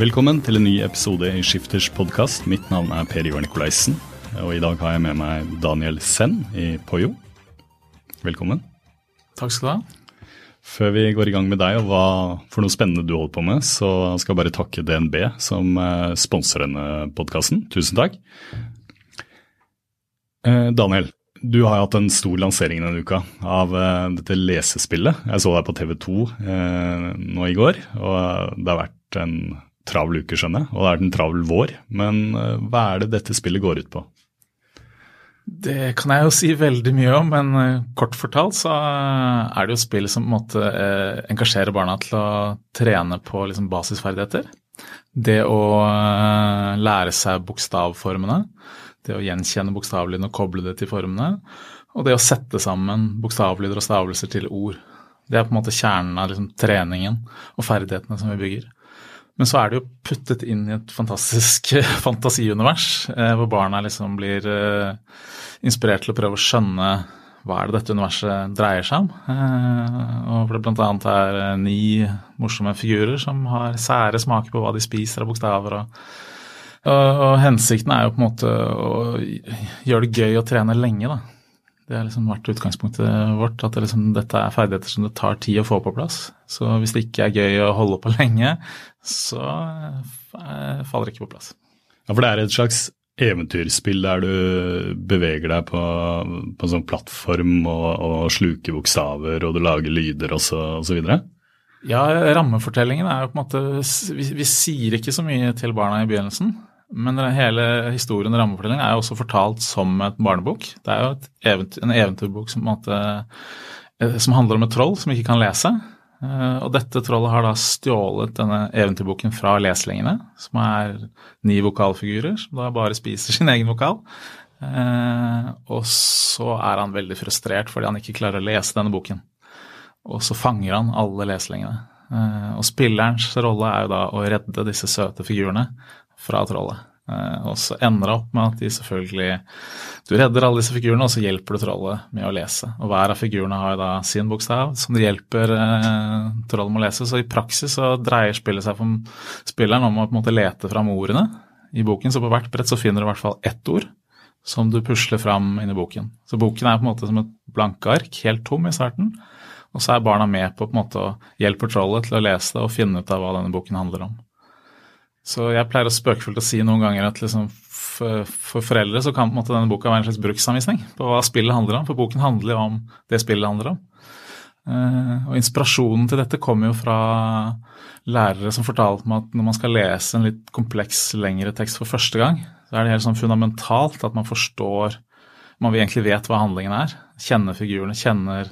Velkommen til en ny episode i Skifters podkast. Mitt navn er Per Ivar Nikolaisen. Og i dag har jeg med meg Daniel Senn i Poyo. Velkommen. Takk skal du ha. Før vi går i gang med deg og hva for noe spennende du holder på med, så skal jeg bare takke DNB som eh, sponser denne podkasten. Tusen takk. Eh, Daniel, du har hatt en stor lansering denne uka av eh, dette lesespillet. Jeg så deg på TV 2 nå i går, og det har vært en travel uke, skjønner jeg, og det er en travel vår. Men uh, hva er det dette spillet går ut på? Det kan jeg jo si veldig mye om, men uh, kort fortalt så er det jo spill som på en måte uh, engasjerer barna til å trene på liksom, basisferdigheter. Det å lære seg bokstavformene, det å gjenkjenne bokstavlydene og koble det til formene, og det å sette sammen bokstavlyder og stavelser til ord. Det er på en måte kjernen av liksom, treningen og ferdighetene som vi bygger. Men så er det jo puttet inn i et fantastisk fantasiunivers, eh, hvor barna liksom blir eh, inspirert til å prøve å skjønne hva er det dette universet dreier seg om. Eh, og hvor det bl.a. er eh, ni morsomme figurer som har sære smaker på hva de spiser av bokstaver. Og, og, hensikten er jo på en måte å gjøre det gøy å trene lenge, da. Det har liksom vært utgangspunktet vårt, at det liksom, dette er ferdigheter som det tar tid å få på plass. Så hvis det ikke er gøy å holde på lenge, så eh, faller det ikke på plass. Ja, For det er et slags eventyrspill der du beveger deg på, på en sånn plattform og, og sluker bokstaver, og du lager lyder og så osv.? Ja, rammefortellingen er jo på en måte vi, vi, sier ikke så mye til barna i begynnelsen. Men hele historien og rammefortellingen er jo også fortalt som et barnebok. Det er jo eventyr, en eventyrbok som, en måte, eh, som handler om et troll som ikke kan lese. Eh, og dette trollet har da stjålet denne eventyrboken fra leslingene, som er ni vokalfigurer, som da bare spiser sin egen vokal. Eh, og så er han veldig frustrert fordi han ikke klarer å lese denne boken. Og så fanger han alle leslingene. Eh, og spillerens rolle er jo da å redde disse søte figurene fra trollet. Eh, og så ender det opp med at de selvfølgelig Du redder alle disse figurene, og så hjelper du trollet med å lese. Og hver av figurene har da sin bokstav som de hjelper eh, trollet med å lese. Så i praksis så dreier spillet seg for spilleren om å på en måte lete fram ordene i boken. Så på hvert brett så finner du i hvert fall ett ord som du pusler fram inni boken. Så boken er på en måte som et blankeark, helt tom i starten. Og så er barna med på, på en måte å hjelpe trollet til å lese det og finne ut av hva denne boken handler om. Så jeg pleier å spøkefullt å si noen ganger at liksom for, for, foreldre så kan på en måte denne boka være en slags bruksanvisning på hva spillet handler om. For boken handler jo om det spillet handler om. Uh, og inspirasjonen til dette kommer jo fra lærere som fortalte meg at når man skal lese en litt kompleks, lengre tekst for første gang, så er det helt sånn fundamentalt at man forstår Man egentlig vet hva handlingen er. Kjenner figurene, kjenner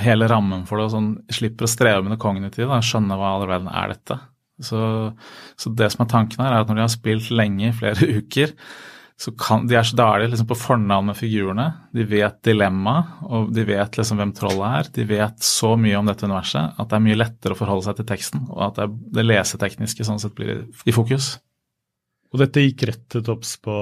hele rammen for det og sånn, slipper å streve med det kognitive. Skjønne hva all verden er dette. Så, så, det som er tanken her, er at når de har spilt lenge, i flere uker, så kan, de er, er de liksom på fornavn med figurene. De vet dilemmaet, og de vet liksom hvem trollet er. De vet så mye om dette universet at det er mye lettere å forholde seg til teksten, og at det, det lesetekniske sånn sett blir i fokus. Og dette gikk rett til topps på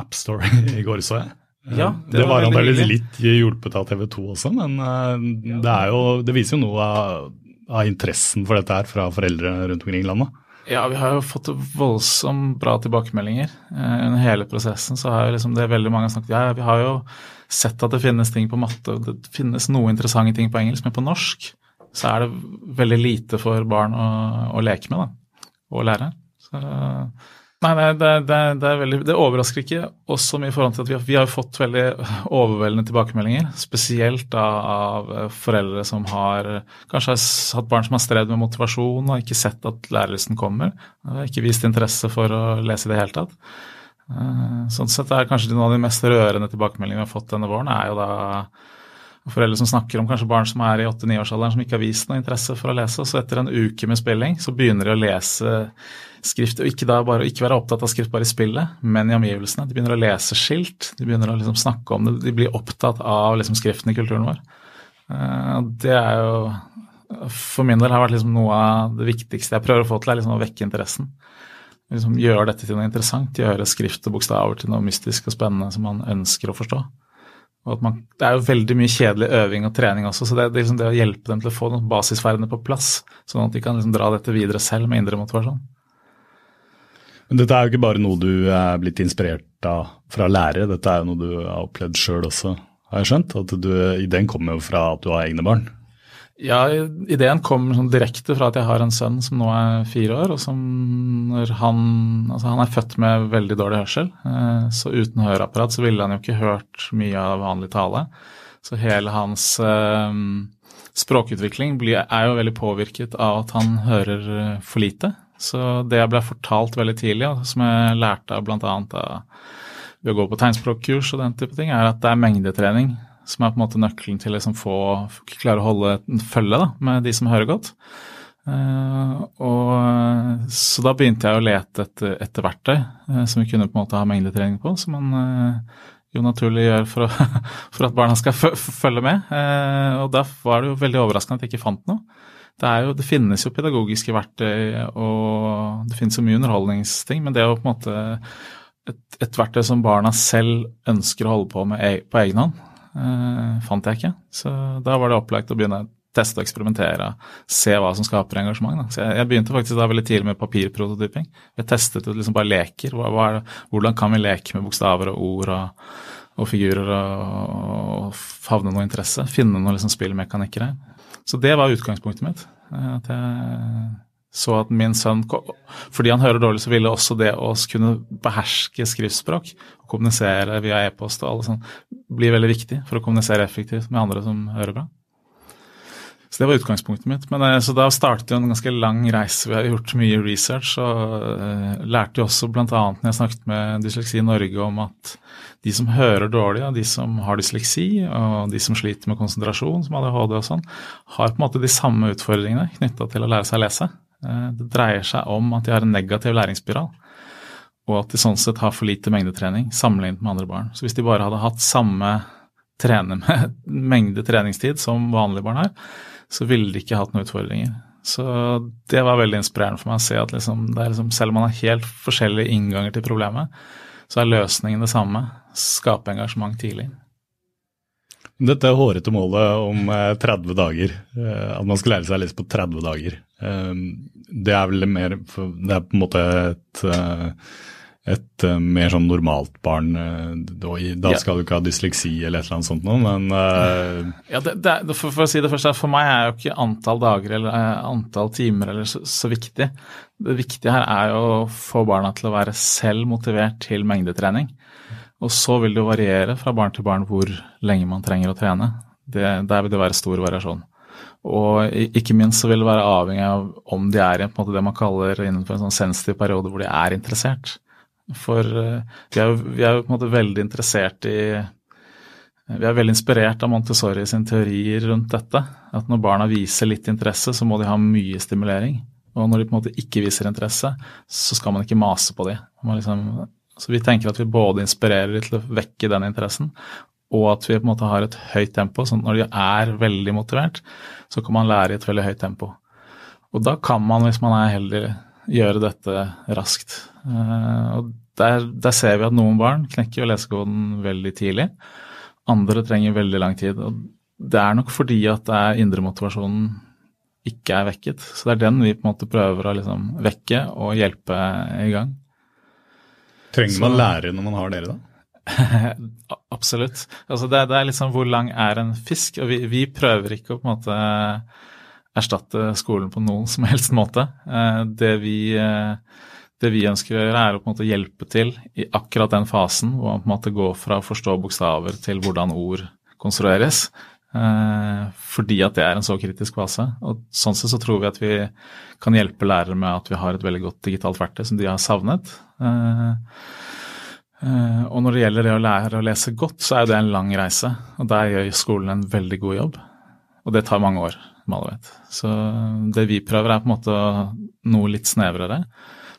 AppStore i går, så jeg. Ja, det, det var antakelig litt hjulpet av TV 2 også, men uh, det, jo, det, viser jo noe av av interessen for dette her fra foreldre rundt omkring i landet? Ja, vi har jo fått voldsomt bra tilbakemeldinger. Eh, under hele prosessen så har jo liksom det veldig mange snakket Ja, vi har jo sett at det finnes ting på matte, og det finnes noe interessante ting på engelsk, men på norsk så er det veldig lite for barn å, å leke med da, og lære. Så, Nei, nei det, det, det, veldig, det, overrasker ikke Også mye i forhold til at vi har, vi har, fått veldig overveldende tilbakemeldinger. Spesielt da, av foreldre som har kanskje har hatt barn som har strevd med motivasjon og ikke sett at lærelysten kommer. Ikke vist interesse for å lese i det hele tatt. Eh, sånn sett er kanskje noen av de mest rørende tilbakemeldingene vi har fått denne våren, er jo da foreldre som snakker om kanskje barn som er i 8-9-årsalderen som ikke har vist noe interesse for å lese. Så etter en uke med spilling så begynner de å lese skrift, og ikke, da bare, ikke være opptatt av skrift bare i spillet, men i omgivelsene. De begynner å lese skilt, de begynner å liksom snakke om det, de blir opptatt av liksom skriften i kulturen vår. Uh, det er jo for min del har vært liksom noe av det viktigste jeg prøver å få til, er liksom å vekke interessen. Liksom gjøre dette til noe interessant, gjøre skrift og bokstaver til noe mystisk og spennende som man ønsker å forstå. Man, det er jo veldig mye kjedelig øving og trening også, så det, det, liksom det å hjelpe dem til å få noen basisferdigheter på plass, sånn at de kan liksom dra dette videre selv med indre motivasjon. Dette er jo ikke bare noe du er blitt inspirert av fra lærere, dette er jo noe du har opplevd sjøl også, har jeg skjønt? At du, ideen kommer jo fra at du har egne barn? Ja, ideen kom sånn direkte fra at jeg har en sønn som nå er fire år. og som når han, altså han er født med veldig dårlig hørsel, eh, så uten høreapparat så ville han jo ikke hørt mye av vanlig tale. Så hele hans eh, språkutvikling blir, er jo veldig påvirket av at han hører for lite. Så det jeg ble fortalt veldig tidlig, som jeg lærte av bl.a. ved å gå på tegnspråkkurs og den type ting, er at det er mengdetrening som er på en måte nøkkelen til å liksom få klare å holde en følge da, med de som hører godt. Uh, og, så da begynte jeg å lete etter, etter verktøy uh, som vi kunne på en måte ha mengdetrening på, som man uh, jo naturlig gjør for, å, for at barna skal følge med. og da var det jo veldig overraskende at jeg ikke fant noe. Det, jo, det finnes jo pedagogiske verktøy, og det finnes jo mye underholdningsting, men det er jo på en måte et, et verktøy som barna selv ønsker å holde på med e, på egen hånd, eh, fant jeg ikke. Så da var det opplagt å begynne å teste og eksperimentere, se hva som skaper engasjement. Da. Så jeg, jeg, begynte faktisk da veldig tidlig med papirprototyping. Jeg testet ut liksom bare leker. Hva, hva hvordan kan vi leke med bokstaver og ord og, og figurer og, og favne noe interesse? Finne noen liksom spillmekanikker her. Så det var utgangspunktet mitt. Eh, at jeg så at min sønn Fordi han hører dårlig, så ville også det å kunne beherske skriftspråk og kommunisere via e-post og alle sånn, bli veldig viktig for å kommunisere effektivt med andre som hører bra. Så det var utgangspunktet mitt. Men, eh, så da startet jo en ganske lang reise. Vi har gjort mye research og uh, lærte jo også bl.a. når jeg snakket med Dysleksi Norge om at de som hører dårlig, og de som har dysleksi og de som sliter med konsentrasjon, som ADHD og sånn, har på en måte de samme utfordringene knytta til å lære seg å lese. Uh, det dreier seg om at de har en negativ læringsspiral og at de sånn sett har for lite mengdetrening sammenlignet med andre barn. Så hvis de bare hadde hatt samme trene med mengde treningstid som vanlige barn har, så ville de ikke hatt noen utfordringer. Så det var veldig inspirerende for meg å se at liksom, liksom, selv om man har helt forskjellige innganger til problemet, så er løsningen det samme. Skape engasjement tidlig. Dette hårete målet om 30 eh, dager, eh, at man skal lære seg å på 30 dager, eh, det er vel mer Det er på en måte et et uh, mer sånn normalt barn. Uh, da skal du ikke ha dysleksi eller et eller annet sånt noe, men uh, Ja, det, det, for, for, å si det først, for meg er jo ikke antall dager eller antall timer eller så, så, viktig. Det viktige her er jo å få barna til å være selv motivert til mengdetrening. Og så vil det jo variere fra barn til barn hvor lenge man trenger å trene. Det, der vil det være stor variasjon. Og ikke minst så vil det være avhengig av om de er i det man kaller innenfor en sånn sensitiv periode hvor de er interessert. For eh, vi er, jo, vi er jo på en måte veldig interessert i Vi er veldig inspirert av Montessori sin teorier rundt dette. At når barna viser litt interesse, så må de ha mye stimulering. Og når de på en måte ikke viser interesse, så skal man ikke mase på dem. Liksom, så vi tenker at vi både inspirerer til å vekke den interessen, og at vi på en måte har et høyt tempo. sånn at når de er veldig motivert, så kan man lære i et veldig høyt tempo. Og da kan man, hvis man er heldig, gjøre dette raskt. Eh, og der, der, ser vi at noen barn knekker jo lesekoden veldig tidlig. Andre trenger veldig lang tid. og Det er nok fordi at det er indremotivasjonen ikke er vekket. Så det er den vi på en måte prøver å liksom vekke og hjelpe i gang. Trenger man lære når man har dere, da? Absolutt. Altså det, det, er liksom hvor lang er en fisk? Og vi, vi, prøver ikke å på en måte erstatte skolen på noen som helst måte. Eh, det vi eh, det vi ønsker å gjøre, er å på en måte hjelpe til i akkurat den fasen hvor man på en måte går fra å forstå bokstaver til hvordan ord konstrueres. Eh, fordi at det er en så kritisk fase. Og Sånn sett så tror vi at vi kan hjelpe lærere med at vi har et veldig godt digitalt verktøy som de har savnet. Og når det gjelder det å lære å lese godt, så er det en lang reise. Og der gjør skolen en veldig god jobb. Og det tar mange år, vet. Så det vi prøver, er på en måte noe litt snevrere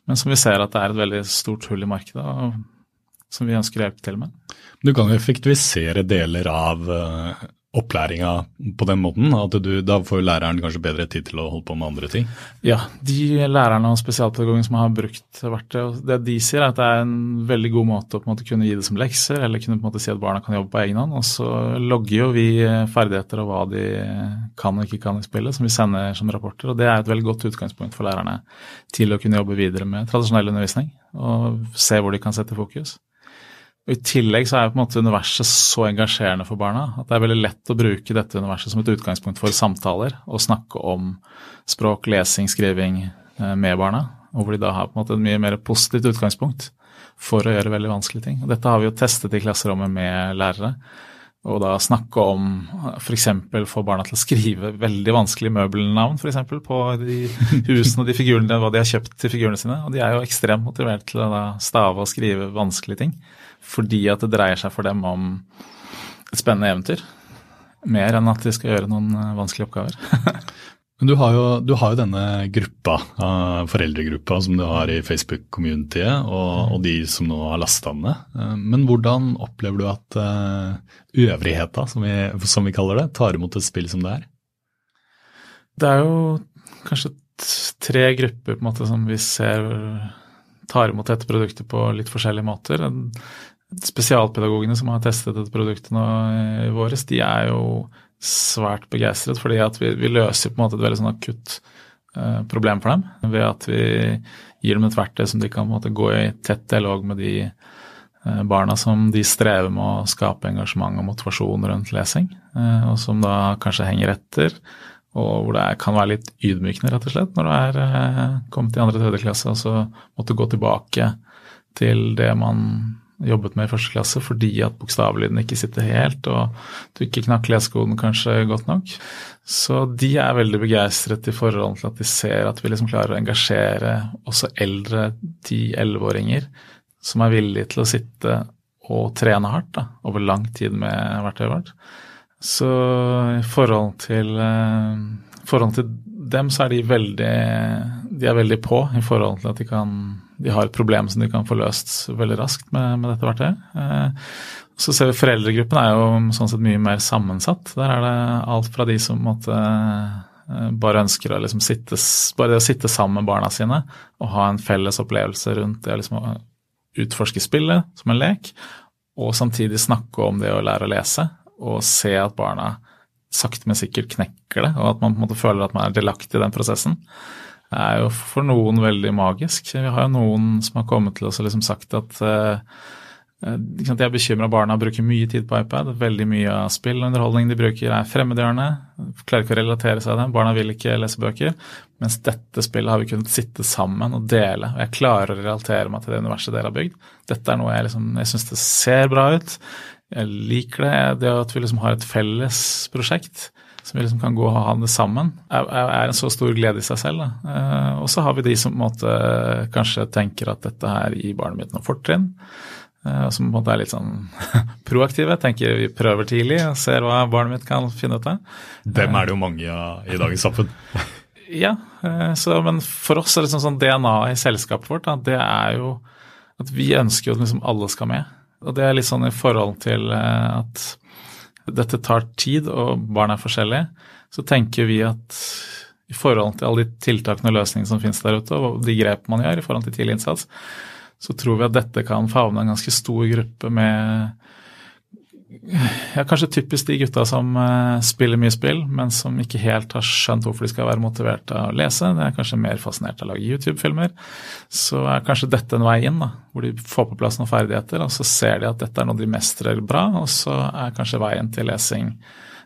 men som vi ser at det er et veldig stort hull i markedet, og som vi ønsker å hjelpe til med. Du kan jo effektivisere deler av uh, opplæringa på den måten? at du, Da får læreren kanskje bedre tid til å holde på med andre ting? Ja, de lærerne og spesialpedagogene som har brukt verktøy, det de sier er at det er en veldig god måte å måte kunne gi det som lekser, eller kunne på en måte si at barna kan jobbe på egen hånd. Og så logger jo vi ferdigheter og hva de kan og ikke kan i spillet, som vi sender som rapporter. og Det er et veldig godt utgangspunkt for lærerne til å kunne jobbe videre med tradisjonell undervisning og se hvor de kan sette fokus. I tillegg så er på en måte universet så engasjerende for barna at det er veldig lett å bruke dette universet som et utgangspunkt for samtaler og snakke om språk, lesing, skriving eh, med barna. Og hvor de da har på en måte et mye mer positivt utgangspunkt for å gjøre veldig vanskelige ting. Og Dette har vi jo testet i klasserommet med lærere. Og da snakke om f.eks. få barna til å skrive veldig vanskelige møbelnavn for eksempel, på de husene og de figurene, hva de har kjøpt til figurene sine. Og de er jo ekstremt motivert til å stave og skrive vanskelige ting fordi at det dreier seg for dem om et spennende eventyr. Mer enn at de skal gjøre noen eh, vanskelige oppgaver. Men du har, jo, du har, jo, denne gruppa, foreldregruppa som du har i Facebook-communityet, og, og, de som nå har lasta ned. Eh, men hvordan opplever du at øvrigheta, som vi, som vi, kaller det, tar imot et spill som det er? Det er jo kanskje tre grupper på en måte som vi ser tar imot dette produktet på litt forskjellige måter spesialpedagogene som har testet dette produktet nå våres, de er jo svært begeistret, fordi at vi, vi, løser på en måte et veldig sånn akutt uh, problem for dem ved at vi gir dem et verktøy som de kan måte gå i tett dialog med de uh, barna som de strever med å skape engasjement og motivasjon rundt lesing, og som da kanskje henger etter. Og hvor det kan være litt ydmykende, rett og slett, når du er kommet i andre tredje klasse og så måtte gå tilbake til det man jobbet med i første klasse fordi at bokstavlyden ikke sitter helt, og du ikke knakk lesekoden kanskje godt nok. Så de er veldig begeistret i forhold til at de ser at vi liksom klarer å engasjere også eldre 10-11-åringer som er villige til å sitte og trene hardt da, over lang tid med verktøyet vårt. Så i forhold til, eh, forhold til dem så er de veldig de er veldig på i forhold til at de kan de har et problem som de kan få løst veldig raskt med, med dette verktøyet. Eh, så ser vi Foreldregruppen er jo sånn sett mye mer sammensatt. Der er det alt fra de som måtte, eh, bare ønsker å liksom sitte, bare å sitte sammen med barna sine og ha en felles opplevelse rundt det liksom å utforske spillet som en lek, og samtidig snakke om det å lære å lese og se at barna sakte, men sikkert knekker det, og at man på en måte føler at man er delaktig i den prosessen det er jo for noen veldig magisk. Vi har jo noen som har kommet til oss og liksom sagt at uh, de er bekymra barna bruker mye tid på iPad. Veldig mye av spill og underholdning de bruker er fremmedgjørende. Klarer ikke å relatere seg til dem. Barna vil ikke lese bøker. Mens dette spillet har vi kunnet sitte sammen og dele. Og jeg klarer å relatere meg til det universet dere har bygd. Dette er noe jeg liksom, jeg syns det ser bra ut. Jeg liker det. Det at vi liksom har et felles prosjekt som vi liksom kan gå og ha det sammen, er, er, en så stor glede i seg selv. Eh, og så har vi de som på en måte kanskje tenker at dette her gir barnet mitt noen fortrinn. Eh, som på en måte er litt sånn proaktive. Tenker vi prøver tidlig og ser hva barnet mitt kan finne ut av. Dem er det jo mange av i dagens samfunn. ja, eh, så, men for oss er det sånn, sånn DNA i selskapet vårt, da, det er jo at vi ønsker at liksom alle skal med. Og det er litt sånn i forhold til eh, at dette tar tid, og barn er forskjellige, så tenker vi at i forhold til alle de tiltakene og løsningene som finnes der ute, og de grep man gjør i forhold til tidlig innsats, så tror vi at dette kan favne en ganske stor gruppe med ja, kanskje typisk de gutta som uh, spiller mye spill, men som ikke helt har skjønt hvorfor de skal være motivert av å lese. De er kanskje mer fascinert av å lage YouTube-filmer. Så er kanskje dette en vei inn, da, hvor de får på plass noen ferdigheter, og så ser de at dette er noe de mestrer bra, og så er kanskje veien til lesing,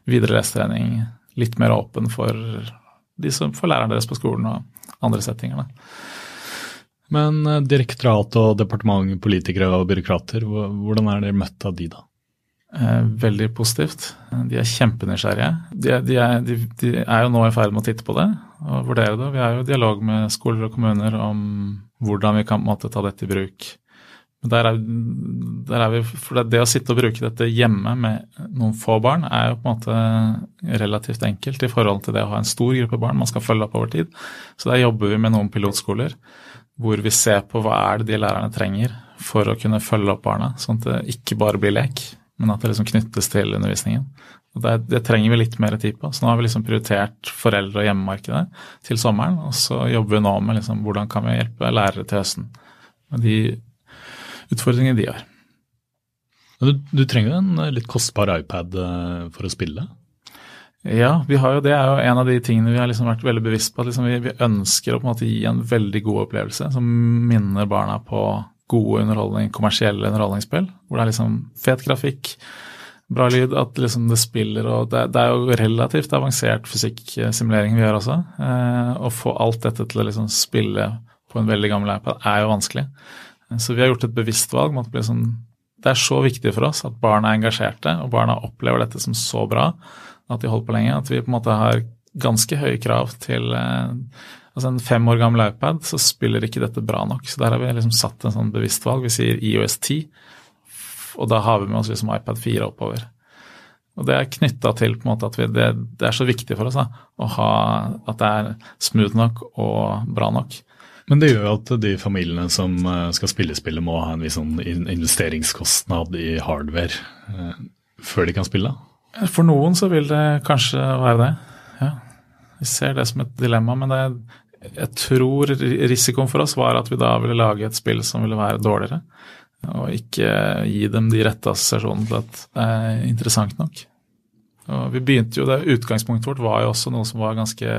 videre lesetrening, litt mer åpen for de som får læreren deres på skolen og andre settinger. Da. Men eh, direktorat og departement, politikere og byråkrater, hvordan er dere møtt av de da? Eh, veldig positivt. De er kjempenysgjerrige. De, de, er, de, de er, jo nå i ferd med å titte på det og vurdere det. Vi er jo i dialog med skoler og kommuner om hvordan vi kan måte, ta dette i bruk. Der er, der er vi, for det å sitte og bruke dette hjemme med noen få barn er jo på en måte relativt enkelt i forhold til det å ha en stor gruppe barn man skal følge opp over tid. Så der jobber vi med noen pilotskoler hvor vi ser på hva er det de lærerne trenger for å kunne følge opp barna, sånn at det ikke bare blir lek, men at det liksom knyttes til undervisningen. Det, det, trenger vi litt mer tid på. Så nå har vi liksom prioritert foreldre- og hjemmemarkedet til sommeren, og så jobber vi nå med liksom hvordan kan vi hjelpe lærere til høsten med de utfordringene de har. Du, du trenger jo en litt kostbar iPad eh, for å spille? Ja, vi har jo, det er jo en av de tingene vi har liksom vært veldig bevisst på. at liksom vi, vi, ønsker å på en måte gi en veldig god opplevelse som minner barna på gode underholdning, kommersielle underholdningsspill. Hvor det er liksom fet grafikk, bra lyd, at liksom det spiller og det, det er jo relativt avansert fysikksimulering vi gjør også. Eh, å få alt dette til å liksom spille på en veldig gammel iPad er jo vanskelig. Så vi har gjort et bevisst valg. om at det, det er så viktig for oss at barna er engasjerte, og barna opplever dette som så bra at de holder på lenge. At vi på en måte har ganske høye krav til eh, altså En fem år gammel iPad så spiller ikke dette bra nok. Så der har vi liksom satt en sånn bevisst valg. Vi sier IOS 10, og da har vi med oss liksom iPad 4 oppover. Og Det er knytta til på en måte at vi, det, det, er så viktig for oss da, å ha, at det er smooth nok og bra nok. Men det gjør jo at de familiene som eh, skal spille spillet, må ha en viss sånn investeringskostnad i hardware eh, før de kan spille? For noen så vil det kanskje være det. Ja. Vi ser det som et dilemma, men det, jeg tror risikoen for oss var at vi da ville lage et spill som ville være dårligere. Og ikke gi dem de rette assosiasjonene til at det er interessant nok. Og vi begynte jo, det Utgangspunktet vårt var jo også noe som var ganske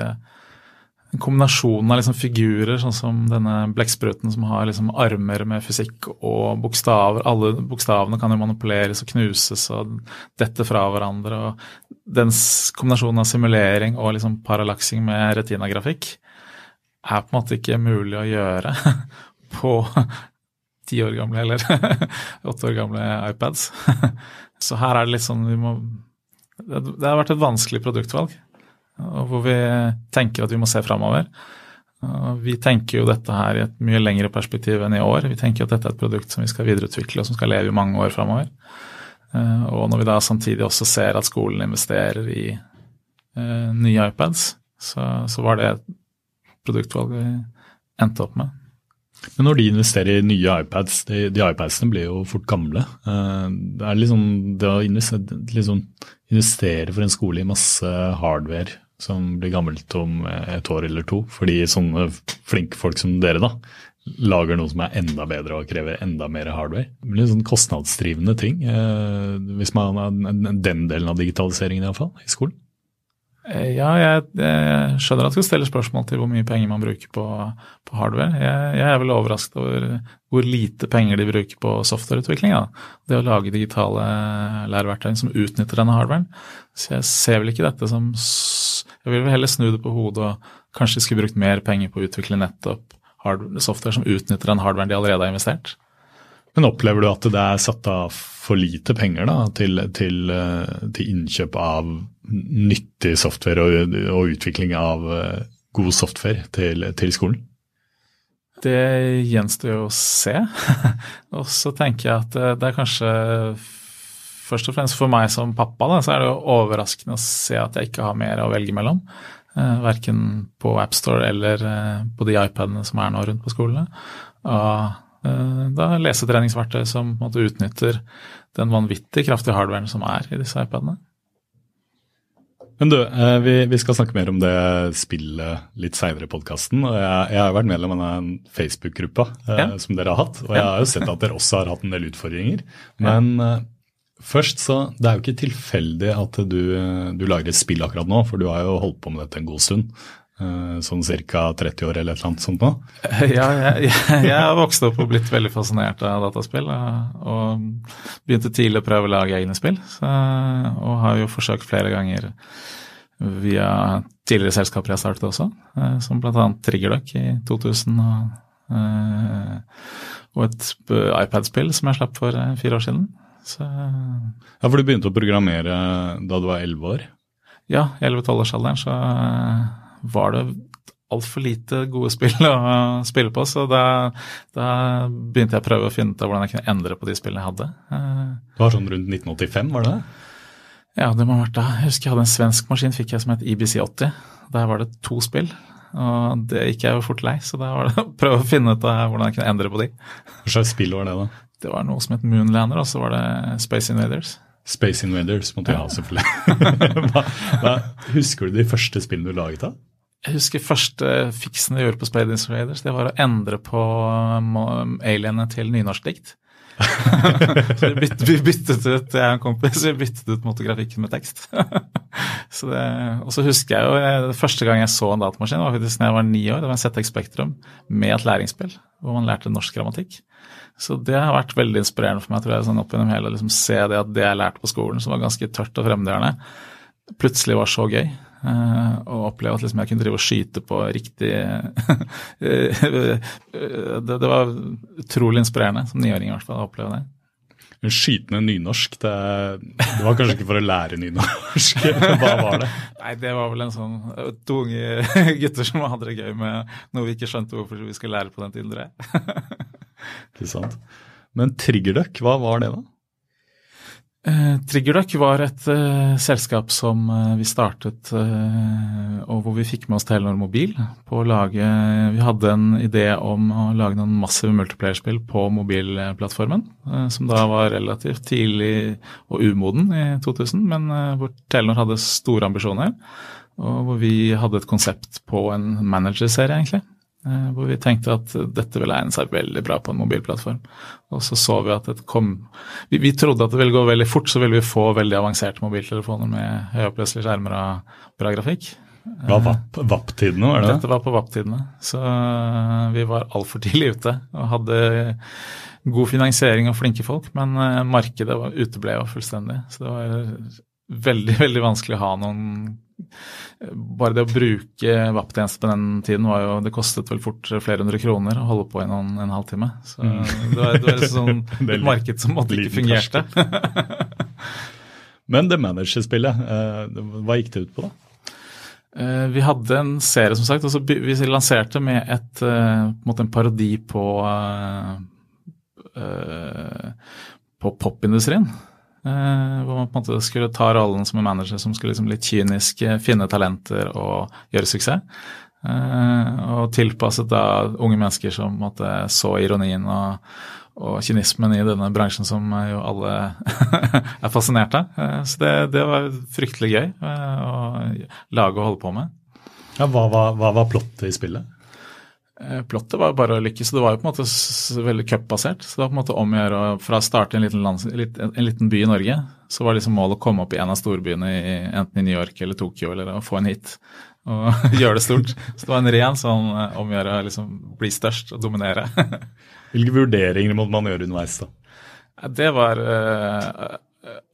en kombinasjon av liksom figurer, sånn som denne blekkspruten som har liksom armer med fysikk og bokstaver. Alle bokstavene kan jo manipuleres og knuses og dette fra hverandre. og Den kombinasjonen av simulering og liksom parallaksing med retinagrafikk er på en måte ikke mulig å gjøre på ti år gamle eller åtte år gamle iPads. Så her er det litt sånn vi må Det har vært et vanskelig produktvalg hvor vi tenker at vi må se framover. Vi tenker jo dette her i et mye lengre perspektiv enn i år. Vi tenker at dette er et produkt som vi skal videreutvikle og som skal leve i mange år framover. Eh, og når vi da samtidig også ser at skolen investerer i eh, nye iPads, så, så var det et produktvalg vi endte opp med. Men når de investerer i nye iPads, de, de iPadsene blir jo fort gamle. Eh, det er liksom det å investere, liksom investere for en skole i masse hardware som blir gammelt om et år eller to. Fordi sånne flinke folk som dere da, lager noe som er enda bedre og krever enda mer hardware. Det blir sånn kostnadsdrivende ting, eh, hvis man har den delen av digitaliseringen iallfall, i skolen. Eh, ja, jeg, jeg, skjønner at du stiller spørsmål til hvor mye penger man bruker på, på hardware. Jeg, jeg, er vel overrasket over hvor lite penger de bruker på softwareutvikling. Da. Det å lage digitale læreverktøy som utnytter denne hardwaren. Så jeg ser vel ikke dette som Jeg vil vel heller snu det på hodet og kanskje de skulle brukt mer penger på å utvikle nettopp software som utnytter den hardwaren de allerede har investert. Men opplever du at det er satt av for lite penger da, til, til, eh, til innkjøp av nyttig software og, og utvikling av eh, god software til, til skolen? Det gjenstår jo å se. og så tenker jeg at det er kanskje Først og fremst for meg som pappa da, så er det jo overraskende å se at jeg ikke har mer å velge mellom. Eh, verken på AppStore eller eh, på de iPadene som er nå rundt på skolene. Og eh, da lesetreningsverktøy som måte, utnytter den vanvittig kraftige hardwaren som er i disse iPadene. Men du, eh, vi, vi, skal snakke mer om det spillet litt seinere i podkasten. Jeg, jeg har vært medlem av en Facebook-gruppa eh, ja. som dere har hatt. Og jeg har jo sett at dere også har hatt en del utfordringer. Men ja. Eh, først, så Det er jo ikke tilfeldig at du, du, lager et spill akkurat nå, for du har jo holdt på med dette en god stund. Sånn ca. 30 år eller et eller annet sånt nå? Ja, jeg, har vokst opp og blitt veldig fascinert av dataspill. Og begynte tidlig å prøve å lage egne spill. Så, og har jo forsøkt flere ganger via tidligere selskaper jeg startet også, som bl.a. Triggerduck i 2000 og og et iPad-spill som jeg slapp for fire år siden. Så, ja, For du begynte å programmere da du var elleve år? Ja, i 11-12-årsalderen så var det altfor lite gode spill å spille på, så da, da, begynte jeg å prøve å finne ut av hvordan jeg kunne endre på de spillene jeg hadde. Det var sånn rundt 1985, var det det? Ja, det må ha vært da. Jeg husker jeg hadde en svensk maskin fikk jeg som het IBC80. Der var det to spill, og det gikk jeg jo fort lei, så da var det å prøve å finne ut av hvordan jeg kunne endre på de. Hva slags spill var det, da? Det var noe som het Moonlander, og så var det Space Invaders. Space Invaders måtte jeg ha, selvfølgelig. hva, hva, husker du de første spillene du laget da? Jeg husker første fiksen jeg gjorde på Spade Invaders, det var å endre på alienene til nynorskdikt. så vi byttet, vi ut jeg og en kompis, vi byttet ut motografikken med tekst. så det, og så husker jeg jo jeg, Første gang jeg så en datamaskin, var faktisk da jeg var ni år. Det var en ZX Spektrum med et læringsspill hvor man lærte norsk grammatikk. Så det har vært veldig inspirerende for meg tror jeg, sånn opp gjennom hele, liksom se det at det jeg lærte på skolen, som var ganske tørt og fremmedgjørende, plutselig var så gøy. Uh, og oppleve at liksom jeg kunne drive og skyte på riktig det, det, var utrolig inspirerende, som niåring i hvert fall, å oppleve det. Men skytende nynorsk, det, det, var kanskje ikke for å lære nynorsk? Hva var det? Nei, det var vel en sånn to unge gutter som hadde det gøy med noe vi ikke skjønte hvorfor vi skulle lære på den tiden, tror jeg. ikke sant. Men Triggerduck, hva var det da? Eh, Triggerduck var et uh, selskap som uh, vi startet, uh, og hvor vi fikk med oss Telenor Mobil på å lage Vi hadde en idé om å lage noen massive multiplayerspill på mobilplattformen, som da var relativt tidlig og umoden i 2000, men hvor Telenor hadde store ambisjoner. Og hvor vi hadde et konsept på en managerserie, egentlig. Eh, hvor vi tenkte at dette ville egne seg veldig bra på en mobilplattform. Og så så vi at det kom vi, vi, trodde at det ville gå veldig fort, så ville vi få veldig avanserte mobiltelefoner med høyoppløselige skjermer og bra grafikk. Hva var VAP-tidene, var det Dette var på VAP-tidene. Så eh, vi var altfor tidlig ute og hadde god finansiering og flinke folk, men eh, markedet var, uteble jo fullstendig. Så det var veldig, veldig vanskelig å ha noen bare det å bruke VAP-tjeneste på den tiden var jo Det kostet vel fort flere hundre kroner å holde på i noen, en halvtime. Så mm. det var, det var sånn, et marked som måtte ikke fungerte. Men det managerspillet, eh, hva gikk det ut på, da? Eh, vi hadde en serie, som sagt. og Vi lanserte med et, eh, på en, en parodi på, på popindustrien. Uh, hvor man på en måte skulle ta rollen som en manager som skulle liksom litt kynisk eh, finne talenter og gjøre suksess. Uh, og tilpasset da unge mennesker som måtte så ironien og, og kynismen i denne bransjen som jo alle er fascinert av. Så det, det, var fryktelig gøy å lage og holde på med. Ja, hva, hva, hva var plottet i spillet? Eh, plottet var bare å lykkes. Det var jo på en måte veldig cupbasert. Så det var på en måte om å gjøre fra å starte en liten, lands, en liten, by i Norge, så var liksom målet å komme opp i en av storbyene, i, enten i New York eller Tokyo, eller å få en hit og gjøre det stort. Så det var en ren sånn eh, om å gjøre liksom bli størst og dominere. Hvilke vurderinger måtte man gjøre underveis, da? Det var uh,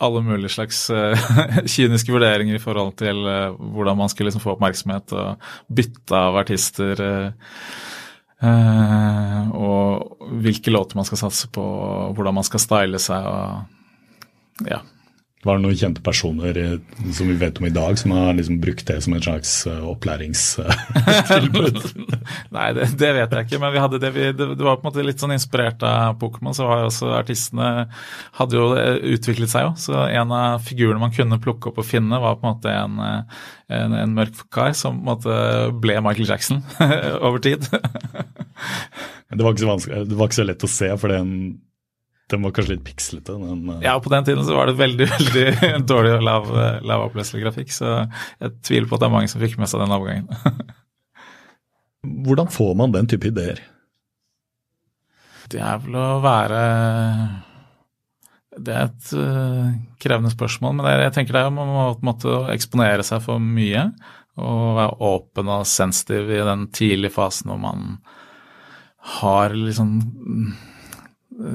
alle mulige slags kyniske vurderinger i forhold til hvordan man skulle liksom få oppmerksomhet og bytte av artister. Uh, og hvilke låter man skal satse på, hvordan man skal style seg. og ja. Var det noen kjente personer som vi vet om i dag, som har liksom brukt det som en slags eh, opplæringstilbud? Nei, det, det, vet jeg ikke, men vi det, vi, det, det, var på en måte litt sånn inspirert av Pokémon. Så var jo også artistene hadde jo utviklet seg jo. Så en av figurene man kunne plukke opp og finne, var på en måte en, en, en mørk kar som på en måte ble Michael Jackson over tid. det, var ikke så det var ikke så lett å se, for den den var kanskje litt pikslete? Den, uh... Ja, på den tiden så var det veldig veldig dårlig og lav, lav oppløselig grafikk. Så jeg tviler på at det er mange som fikk med seg den overgangen. Hvordan får man den type ideer? Det er vel å være Det er et uh, krevende spørsmål, men jeg tenker det er man må på eksponere seg for mye. Og være åpen og sensitiv i den tidlige fasen hvor man har liksom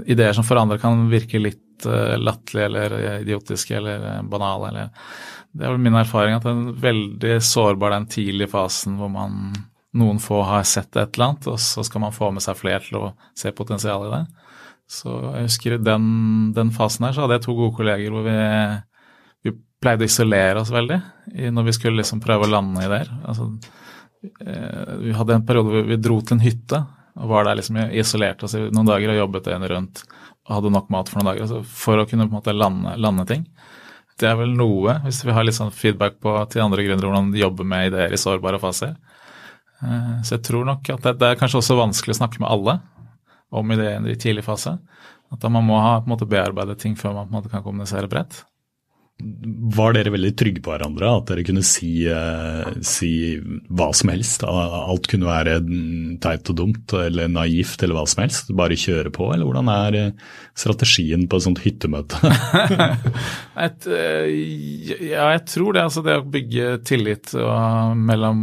ideer som for andre kan virke litt uh, latterlige eller idiotiske eller banale. Eller, det er vel min erfaring at det er veldig sårbar den tidlige fasen hvor man noen få har sett et eller annet, og så skal man få med seg flere til å se potensialet i det. Så jeg husker i den, den, fasen her så hadde jeg to gode kolleger hvor vi, vi pleide å isolere oss veldig når vi skulle liksom prøve å lande ideer. Altså, eh, vi hadde en periode hvor vi dro til en hytte og var der liksom isolert oss noen dager og jobbet døgnet rundt og hadde nok mat for noen dager altså for å kunne på en måte lande, lande ting. Det er vel noe, hvis vi har litt sånn feedback på til andre grunner hvordan de jobber med ideer i sårbare faser. Eh, så jeg tror nok at det, det er kanskje også vanskelig å snakke med alle om ideene i tidlig fase. At man må ha på en måte bearbeidet ting før man på en måte kan kommunisere bredt. Var dere veldig trygge på hverandre? At dere kunne si, uh, si, hva som helst? Alt kunne være teit og dumt eller naivt eller hva som helst? Bare kjøre på? Eller hvordan er eh, strategien på et sånt hyttemøte? et, uh, ja, jeg tror det. Altså det å bygge tillit mellom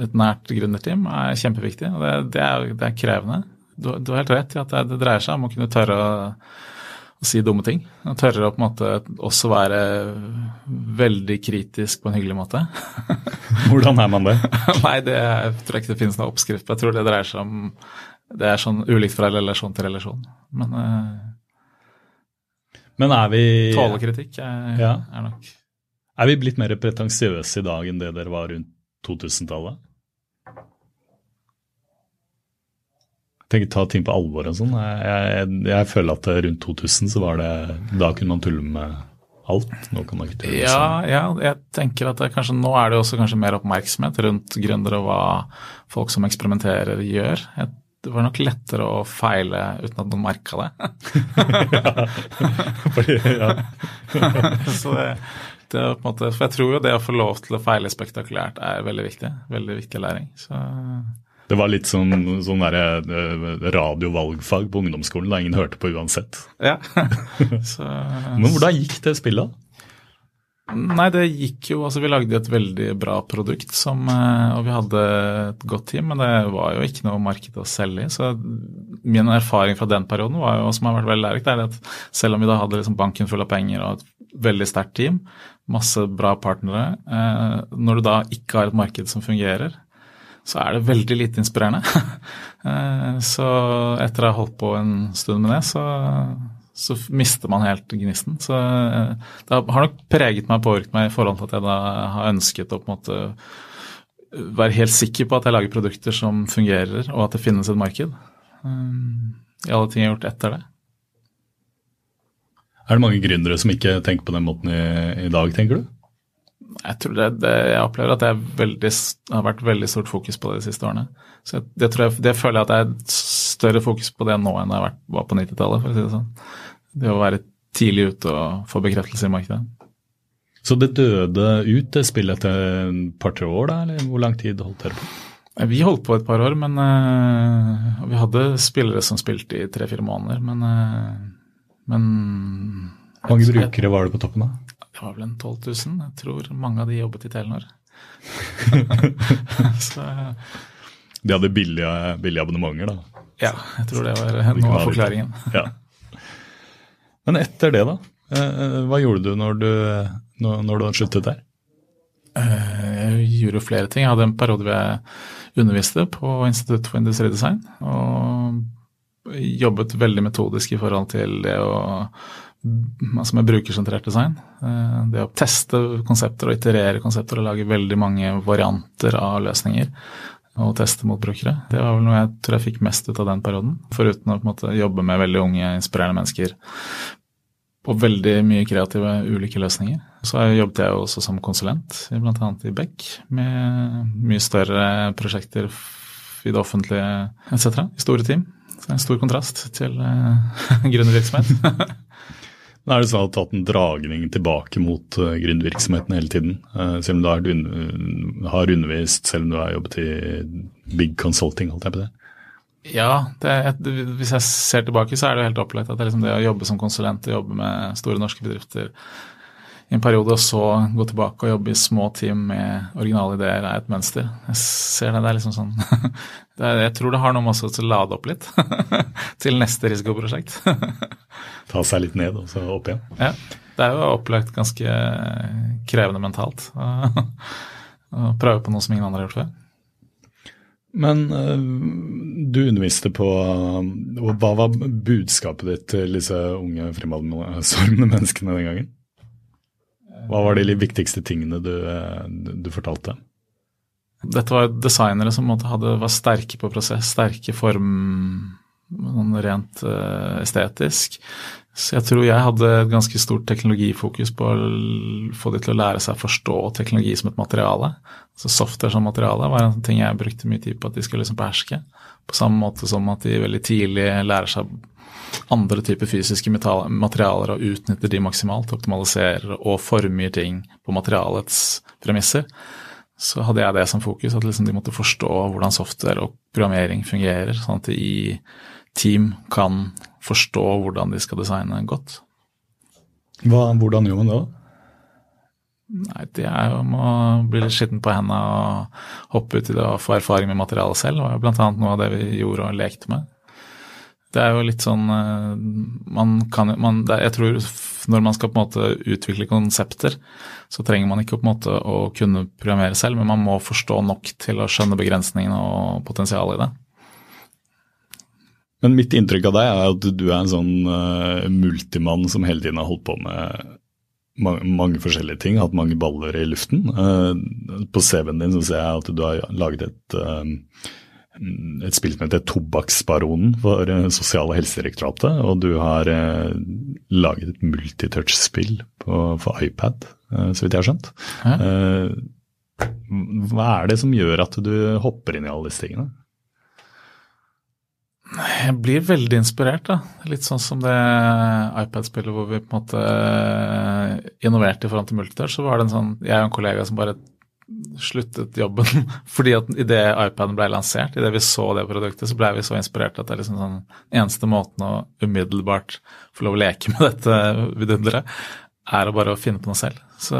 et nært gründerteam er kjempeviktig. og det, det, er, det er krevende du, du, har helt rett i at det, det, dreier seg om å kunne tørre å, å, si dumme ting. Og tørre å på en måte også være veldig kritisk på en hyggelig måte. Hvordan er man det? Nei, det jeg tror jeg ikke det finnes noen oppskrift på. Jeg tror det dreier seg om Det er sånn ulikt fra relasjon til relasjon. Men, uh, Men er vi Tålekritikk er, ja. er nok Er vi blitt mer pretensiøse i dag enn det dere var rundt 2000-tallet? Tenker ta ting på alvor og sånn. Jeg, jeg, jeg, føler at rundt 2000 så var det Da kunne man tulle med alt. Nå kan man ikke tulle med ja, ja, jeg tenker at det, kanskje, nå er det også kanskje mer oppmerksomhet rundt gründere og hva folk som eksperimenterer, gjør. Jeg, det var nok lettere å feile uten at noen merka det. Fordi, ja. så det, det er på en måte, for jeg tror jo det å få lov til å feile spektakulært er veldig viktig. Veldig viktig læring. Så det var litt sånn, sånn eh, radiovalgfag på ungdomsskolen da ingen hørte på uansett. Ja. Så, Men hvordan gikk det spillet? Nei, det gikk jo Altså, vi lagde et veldig bra produkt, som, eh, og vi hadde et godt team, men det var jo ikke noe marked å selge i. Så min erfaring fra den perioden var jo, som har vært veldig lærerikt, er at selv om vi da hadde liksom banken full av penger og et veldig sterkt team, masse bra partnere, eh, når du da ikke har et marked som fungerer, så er det veldig lite inspirerende. Eh, så etter å ha holdt på en stund med det, så, så mister man helt gnisten. Så eh, det har nok preget meg og påvirket meg i forhold til at jeg da har ønsket å på en måte være helt sikker på at jeg lager produkter som fungerer, og at det finnes et marked. Eh, I alle ting jeg har gjort etter det. Er det mange gründere som ikke tenker på den måten i, i dag, tenker du? Jeg tror det, det, jeg opplever at det veldig, har vært veldig stort fokus på det de siste årene. Så det, jeg, det, føler jeg at det er større fokus på det nå enn det var på 90-tallet. for å si Det sånn. Det å være tidlig ute og få bekreftelse i markedet. Så det døde ut det spillet etter et par-tre år, da, eller hvor lang tid holdt dere på? Vi holdt på et par år, men uh, vi hadde spillere som spilte i tre-fire måneder, men, uh, men Hvor mange brukere var det på toppen av? Det var vel en 12 000. Jeg tror mange av de jobbet i Telenor. så, de hadde billige, billige, abonnementer, da? Ja, jeg tror det var noe av forklaringen. ja. Men etter det, da? Eh, hva gjorde du når du, når, du sluttet der? Eh, jeg gjorde flere ting. Jeg hadde en periode hvor jeg underviste på Institutt for industridesign. Og jobbet veldig metodisk i forhold til det å altså med brukersentrert design. Eh, det å teste konsepter og iterere konsepter og lage veldig mange varianter av løsninger og teste mot brukere. Det var vel noe jeg tror jeg fikk mest ut av den perioden. Foruten å på en måte jobbe med veldig unge, inspirerende mennesker på veldig mye kreative, ulike løsninger. Så jobbet jeg også som konsulent, bl.a. i Beck, med mye større prosjekter i det offentlige etc. I store team. Så det er en stor kontrast til uh, gründervirksomhet. Nå er det sånn at du har hatt en dragning tilbake mot uh, gründervirksomheten hele tiden. Uh, selv om du har, un har undervist, selv om du har jobbet i big consulting, holdt jeg på det. Ja, det, hvis jeg ser tilbake, så er det jo helt opplagt at det, liksom det å jobbe som konsulent og jobbe med store norske bedrifter i en periode, og så gå tilbake og jobbe i små team med originale ideer, er et mønster. Jeg ser det, det er liksom sånn det er, Jeg tror det har noe med å lade opp litt til neste risikoprosjekt. Ta seg litt ned, og så opp igjen? Ja. Det er jo opplagt ganske krevende mentalt å prøve på noe som ingen andre har gjort før. Men uh, du underviste på uh, Hva var budskapet ditt til disse unge fremadstormende menneskene den gangen? Hva var de viktigste tingene du, uh, du fortalte? Dette var designere som hadde, var sterke på prosess, sterke form rent estetisk. Så jeg tror jeg hadde et ganske stort teknologifokus på å få de til å lære seg å forstå teknologi som et materiale. Så software som materiale var en ting jeg brukte mye tid på at de skulle liksom beherske. På samme måte som at de veldig tidlig lærer seg andre typer fysiske materialer og utnytter de maksimalt, optimaliserer og former ting på materialets premisser. Så hadde jeg det som fokus, at liksom de måtte forstå hvordan software og programmering fungerer, sånn at de i team kan forstå hvordan de skal designe godt. Hva, hvordan gjør man det? Nei, Det er jo å bli litt skitten på hendene og hoppe ut i det og få erfaring med materialet selv. Det var jo bl.a. noe av det vi gjorde og lekte med. Det er jo litt sånn eh, man kan, man, Jeg tror når man skal på en måte utvikle konsepter, så trenger man ikke på en måte å kunne programmere selv, men man må forstå nok til å skjønne begrensningene og potensialet i det. Men mitt inntrykk av deg er at du er en sånn uh, multimann som hele tiden har holdt på med mange, mange forskjellige ting, hatt mange baller i luften. Uh, på CV-en din så ser jeg at du har laget et, uh, et spill som heter Tobakksbaronen for Sosial- og helsedirektoratet, og du har laget et multitouch-spill for iPad, så vidt jeg har skjønt. Ja. Hva er det som gjør at du hopper inn i alle disse tingene? Jeg blir veldig inspirert, da. Litt sånn som det iPad-spillet hvor vi på en måte eh, innoverte i forhold til multitouch. Så var det en sånn Jeg og en kollega som bare sluttet jobben fordi at idet iPaden ble lansert, idet vi så det produktet, så ble vi så inspirert at det er liksom sånn eneste måten å umiddelbart få lov å leke med dette vidunderet, er å bare finne på noe selv. Så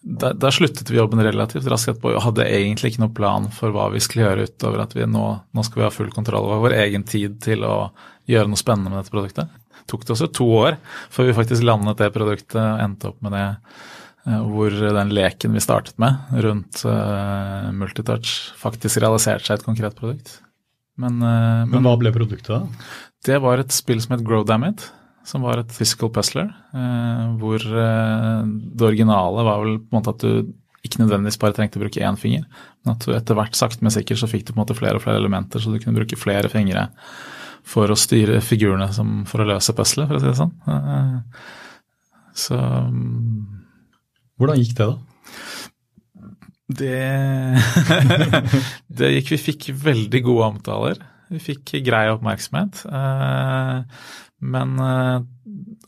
da, da, sluttet vi jobben relativt raskt etterpå og hadde egentlig ikke noe plan for hva vi skulle gjøre utover at vi nå, nå skal vi ha full kontroll over vår egen tid til å gjøre noe spennende med dette produktet. Det tok det også to år før vi faktisk landet det produktet og endte opp med det eh, hvor den leken vi startet med rundt uh, multitouch, faktisk realiserte seg et konkret produkt. Men, uh, men, men hva ble produktet, da? Det var et spill som het Grow Damn som var et physical puzzler. Eh, hvor eh, det originale var vel på en måte at du ikke nødvendigvis bare trengte å bruke én finger, men at du etter hvert sakte, men sikkert så fikk du på en måte flere og flere elementer, så du kunne bruke flere fingre for å styre figurene som for å løse puzzlet, for å si det sånn. Eh, så mm. Hvordan gikk det, da? Det Det gikk Vi fikk veldig gode omtaler. Vi fikk grei oppmerksomhet. Men eh,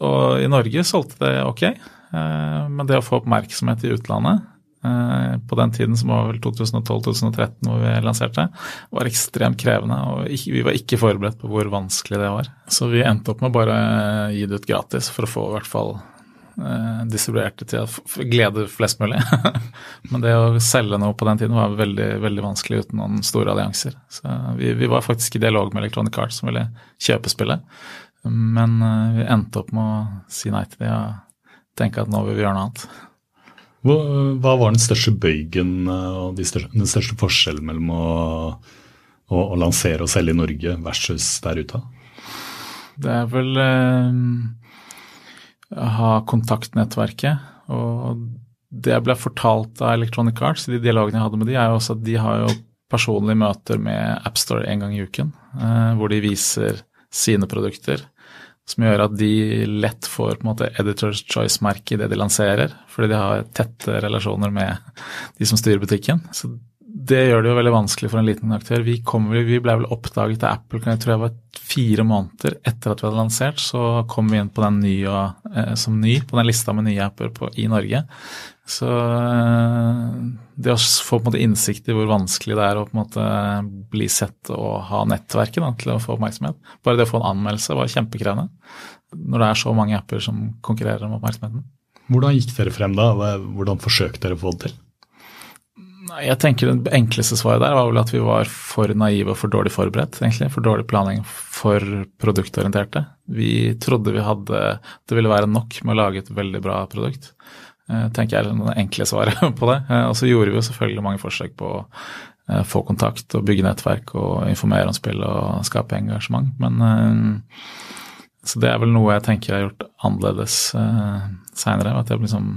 Og i Norge solgte det ok. Eh, men det å få oppmerksomhet i utlandet eh, på den tiden som var vel 2012-2013 hvor vi lanserte, var ekstremt krevende. Og vi var ikke forberedt på hvor vanskelig det var. Så vi endte opp med bare å gi det ut gratis for å få i hvert fall distribuert det til å glede flest mulig. Men det å selge noe på den tiden var veldig veldig vanskelig uten noen store allianser. Så vi, vi var faktisk i dialog med Electronic Arts som ville kjøpe spillet. Men eh, vi endte opp med å si nei til det og tenke at nå vil vi gjøre noe annet. Hva, hva var den største bøygen eh, og de største, den største forskjellen mellom å, å, å, lansere og selge i Norge versus der ute? Det er vel eh, ha kontaktnettverket. Og det jeg ble fortalt av Electronic Arts i de dialogene jeg hadde med de, er jo også at de har jo personlige møter med AppStore en gang i uken, eh, hvor de viser sine produkter. Som gjør at de lett får på en måte Editors Choice-merke i det de lanserer, fordi de har tette relasjoner med de som styrer butikken. Så det gjør det jo veldig vanskelig for en liten aktør. Vi, kom, vi ble vel oppdaget av Apple jeg tror jeg var fire måneder etter at vi hadde lansert. Så kom vi inn på den nye, eh, som ny på den lista med nye apper på, i Norge. Så eh, det å få på en måte innsikt i hvor vanskelig det er å på en måte bli sett og ha nettverket da, til å få oppmerksomhet, bare det å få en anmeldelse var kjempekrevende. Når det er så mange apper som konkurrerer om oppmerksomheten. Hvordan gikk dere frem da? Hvordan forsøkte dere å få det til? Jeg tenker Det enkleste svaret der var vel at vi var for naive og for dårlig forberedt. egentlig, For dårlig planlegging for produktorienterte. Vi trodde vi hadde det ville være nok med å lage et veldig bra produkt. Eh, tenker jeg er det enkle svaret på det. Eh, og så gjorde vi jo selvfølgelig mange forsøk på å eh, få kontakt og bygge nettverk og informere om spill og skape engasjement. Men Så det er vel noe jeg tenker jeg har gjort annerledes seinere. At jeg liksom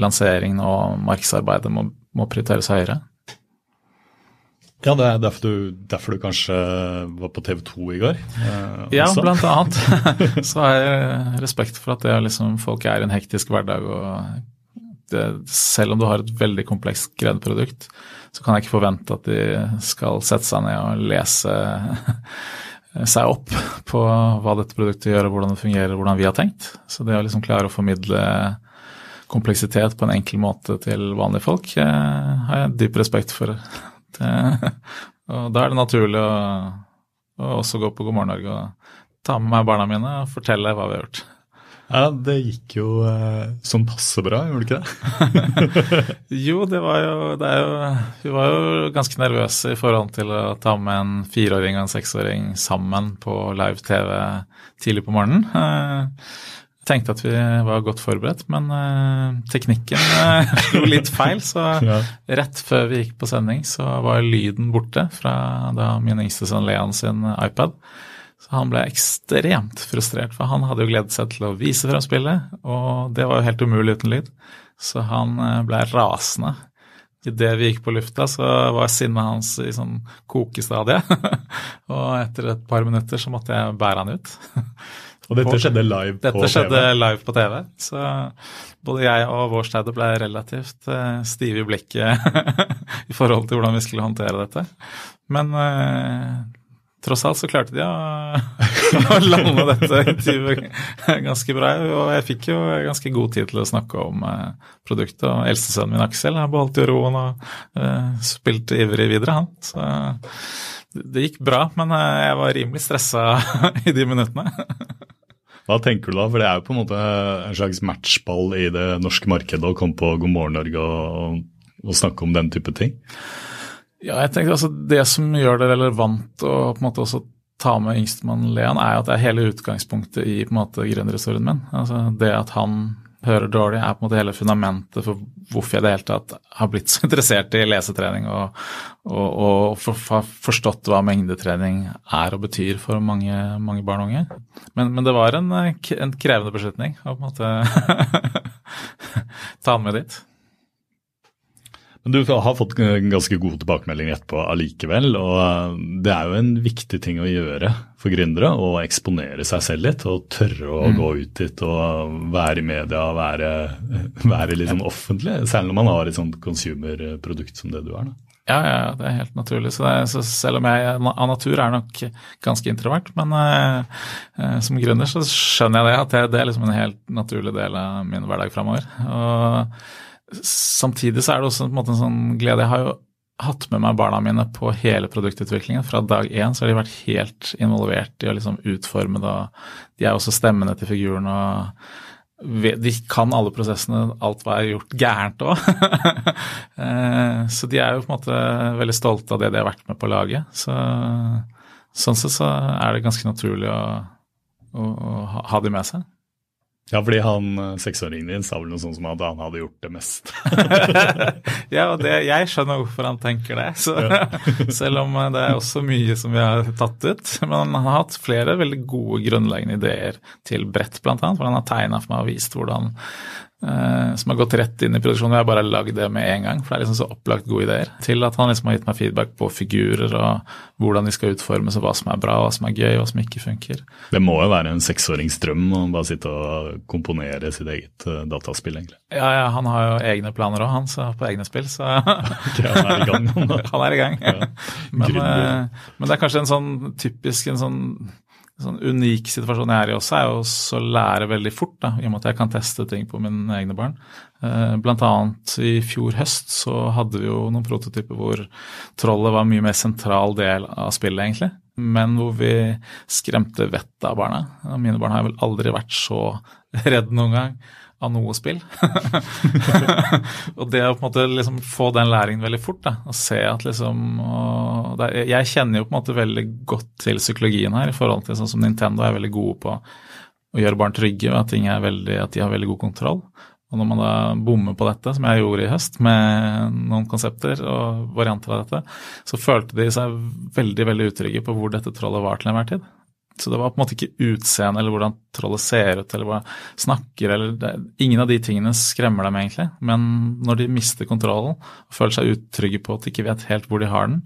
lanseringen og markedsarbeidet må, må prioriteres høyere. Ja, det er derfor du, derfor du kanskje var på TV 2 i går? Eh, ja, blant annet. så har jeg respekt for at det, liksom, folk er i en hektisk hverdag. og Selv om du har et veldig komplekst greid produkt, så kan jeg ikke forvente at de skal sette seg ned og lese seg opp på hva dette produktet gjør, og hvordan det fungerer, hvordan vi har tenkt. Så det å liksom klare å formidle kompleksitet på en enkel måte til vanlige folk, eh, har jeg dyp respekt for. Det, og da er det naturlig å, å, også gå på God morgen Norge og ta med meg barna mine og fortelle hva vi har gjort. Ja, Det gikk jo eh, sånn passe bra, gjorde det ikke det? jo, det var jo, det jo Vi var jo ganske nervøse i forhold til å ta med en fireåring og en seksåring sammen på live TV tidlig på morgenen. Eh, tenkte at vi var godt forberedt, men eh, teknikken uh, slo litt feil. Så ja. rett før vi gikk på sending, så var lyden borte fra da min yngste sønn Leon sin iPad. Han ble ekstremt frustrert, for han hadde jo gledet seg til å vise frem spillet, og det var jo helt umulig uten lyd. Så han uh, ble rasende. Idet vi gikk på lufta, så var sinnet hans i sånn kokestadie. og etter et par minutter så måtte jeg bære han ut. Og dette skjedde live dette på TV? Dette skjedde live på TV. Så både jeg og vår staude ble relativt uh, stive i blikket i forhold til hvordan vi skulle håndtere dette. Men uh, tross alt så klarte de å, lande dette intervjuet ganske bra. Og jeg fikk jo ganske god tid til å snakke om uh, produktet. Og eldstesønnen min Aksel har beholdt jo roen og uh, spilte ivrig videre, han. Så det gikk bra, men jeg var rimelig stressa i de minuttene. Hva tenker du da? For det er jo på en måte en slags matchball i det norske markedet å komme på God morgen Norge og, og snakke om den type ting? Ja, jeg tenker altså Det som gjør det relevant å på en måte også ta med yngstemann Leon, er at det er hele utgangspunktet i på en måte gründerhistorien min. Altså Det at han hører dårlig, er på en måte hele fundamentet for hvorfor jeg det hele tatt har blitt så interessert i lesetrening og, og, og for, for, forstått hva mengdetrening er og betyr for mange, mange barn og unge. Men, men det var en, en, krevende beslutning å på en måte ta den med dit. Men du har fått ganske gode tilbakemeldinger etterpå allikevel. Og eh, det er jo en viktig ting å gjøre for gründere å eksponere seg selv litt. Og tørre å mm. gå ut dit og være i media være, være litt sånn offentlig. Særlig når man har et sånt consumer-produkt som det du er. da. Ja, ja, det er helt naturlig. Så, det, så selv om jeg av natur er nok ganske introvert, men eh, eh som gründer så skjønner jeg det, at det, det er liksom en helt naturlig del av min hverdag framover. Og samtidig så er det også en, en sånn glede. Jeg har jo hatt med meg barna mine på hele produktutviklingen. Fra dag én så har de vært helt involvert i å liksom utforme det. De er også stemmene til figuren. og De kan alle prosessene, alt hva er gjort gærent òg. Eh, så de er jo på en måte veldig stolte av det de har vært med på laget. Så, sånn sett så er det ganske naturlig å, å, å ha de med seg. Ja, fordi han eh, seksåringen din sa vel noe sånt som at han hadde gjort det mest. ja, og det, jeg skjønner hvorfor han tenker det. Så, selv om eh, det er også mye som vi har tatt ut. Men han har hatt flere veldig gode grunnleggende ideer til brett, bl.a. Hvor han har tegna for meg og vist hvordan Eh, som har gått rett inn i produksjonen. Jeg har bare lagd det med en gang, for det er liksom så opplagt gode ideer. Til at han liksom har gitt meg feedback på figurer og hvordan de skal utformes, og hva som er bra, hva som er gøy, hva som ikke funker. Det må jo være en seksåringsdrøm å bare sitte og komponere sitt eget uh, dataspill, egentlig. Ja, ja, han har jo egne planer òg, han, så på egne spill, så okay, Han er i gang, han han er i gang. Ja. Men, uh, men det er kanskje en sånn typisk en sånn sånn unik situasjon jeg er i også, er jo å lære veldig fort, da, i og med at jeg kan teste ting på mine egne barn. Eh, blant annet i fjor høst så hadde vi jo noen prototyper hvor trollet var en mye mer sentral del av spillet, egentlig. Men hvor vi skremte vettet av barna. Mine barn har vel aldri vært så redd noen gang av noe spill. og det å på en måte liksom få den læringen veldig fort, da, og se at liksom og er, Jeg kjenner jo på en måte veldig godt til psykologien her, i forhold til sånn som Nintendo er veldig gode på å gjøre barn trygge, og at, veldig, at de har veldig god kontroll. Og når man da bommer på dette, som jeg gjorde i høst, med noen konsepter og varianter av dette, så følte de seg veldig veldig utrygge på hvor dette trollet var til enhver tid. Så det var på en måte ikke utseendet eller hvordan trollet ser ut eller hva snakker eller det, Ingen av de tingene skremmer dem egentlig, men når de mister kontrollen og føler seg utrygge på at de ikke vet helt hvor de har den,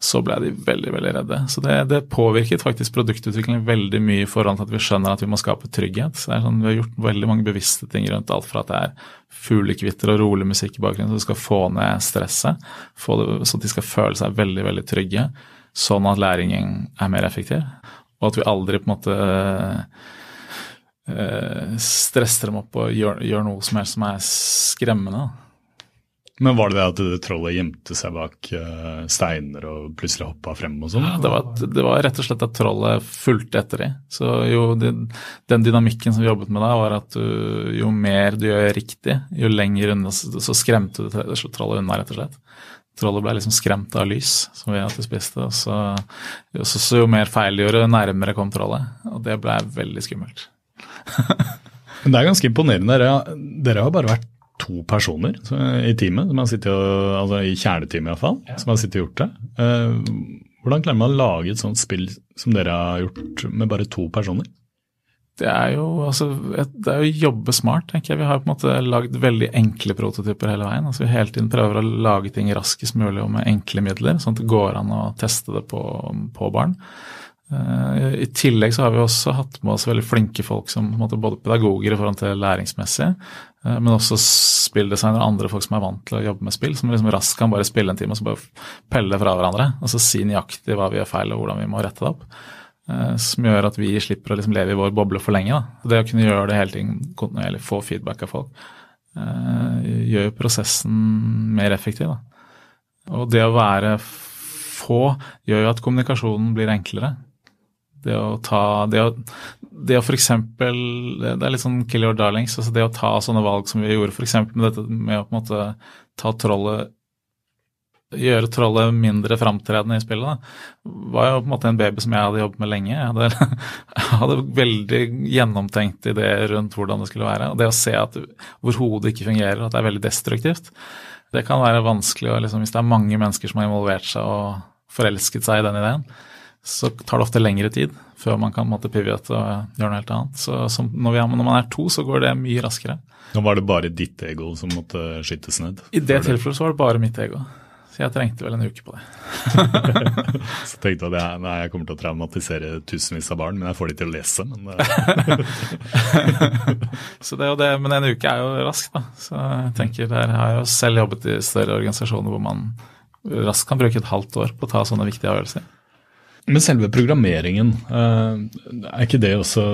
så ble de veldig veldig redde. Så det, det påvirket faktisk produktutviklingen veldig mye i forhold til at vi skjønner at vi må skape trygghet. Så det er sånn, Vi har gjort veldig mange bevisste ting rundt alt fra at det er fuglekvitter og rolig musikk i bakgrunnen, så du skal få ned stresset, få det, så de skal føle seg veldig veldig trygge, sånn at læringen er mer effektiv. Og at vi aldri på en måte øh, stresser dem opp og gjør, gjør noe som helst som er skremmende. Men var det det at trollet gjemte seg bak uh, steiner og plutselig hoppa frem og sånn? Ja, det, var, det var rett og slett at trollet fulgte etter dem. Så jo, det, den dynamikken som vi jobbet med da, var at du, jo mer du gjør riktig, jo lenger unna så skremte du trollet unna, rett og slett. Trollet ble liksom skremt av lys, som vi alltid spiste. Og så, jo, så, så jo mer feil de gjorde, jo nærmere kom trollet. Og det ble veldig skummelt. Men det er ganske imponerende. Dere, dere har bare vært to personer i teamet, som har sittet og, altså i kjerneteamet iallfall, ja. som har sittet og gjort det. Uh, hvordan klarer man å lage et sånt spill som dere har gjort med bare to personer? Det er jo altså, det er å jobbe smart, tenker jeg. Vi har på en måte lagd veldig enkle prototyper hele veien. altså Vi hele tiden prøver å lage ting raskest mulig og med enkle midler, sånn at det går an å teste det på, på barn. Uh, I tillegg så har vi også hatt med oss veldig flinke folk som måte, både pedagoger i forhold til læringsmessig, uh, men også spilldesignere og andre folk som er vant til å jobbe med spill, som liksom raskt kan bare spille en time og så bare pelle fra hverandre. Og så si nøyaktig hva vi gjør feil og hvordan vi må rette det opp. Uh, som gjør at vi slipper å liksom leve i vår boble for lenge. Da. Det å kunne gjøre det hele tiden kontinuerlig, få feedback av folk, gjør jo prosessen mer effektiv. Da. Og det å være få gjør jo at kommunikasjonen blir enklere. Det å ta Det å, det å f.eks. Det er litt sånn kill your darlings. altså Det å ta sånne valg som vi gjorde f.eks. med dette med å på en måte ta trollet Gjøre trollet mindre framtredende i spillet, da, var jo på en måte en baby som jeg hadde jobbet med lenge. Jeg hadde, jeg hadde veldig gjennomtenkt ideer rundt hvordan det skulle være. Og det å se at hvor hodet ikke fungerer, at det er veldig destruktivt, det kan være vanskelig liksom, hvis det er mange mennesker som har involvert seg og forelsket seg i den ideen så tar det ofte lengre tid før man kan måtte pivote og gjøre noe helt annet. Så som, når, er, når, man er to, så går det mye raskere. Nå var det bare ditt ego som måtte skytes ned? I det tilfellet så var det bare mitt ego. Så jeg trengte vel en uke på det. så tenkte jeg at jeg, nei, jeg kommer til å traumatisere tusenvis av barn, men jeg får de til å lese. Men, så det, det, men en uke er jo raskt, da. Så jeg tenker, der har jeg jo selv jobbet i større organisasjoner hvor man raskt kan bruke et halvt år på å ta sånne viktige avgjørelser. Men selve programmeringen, eh, er ikke det også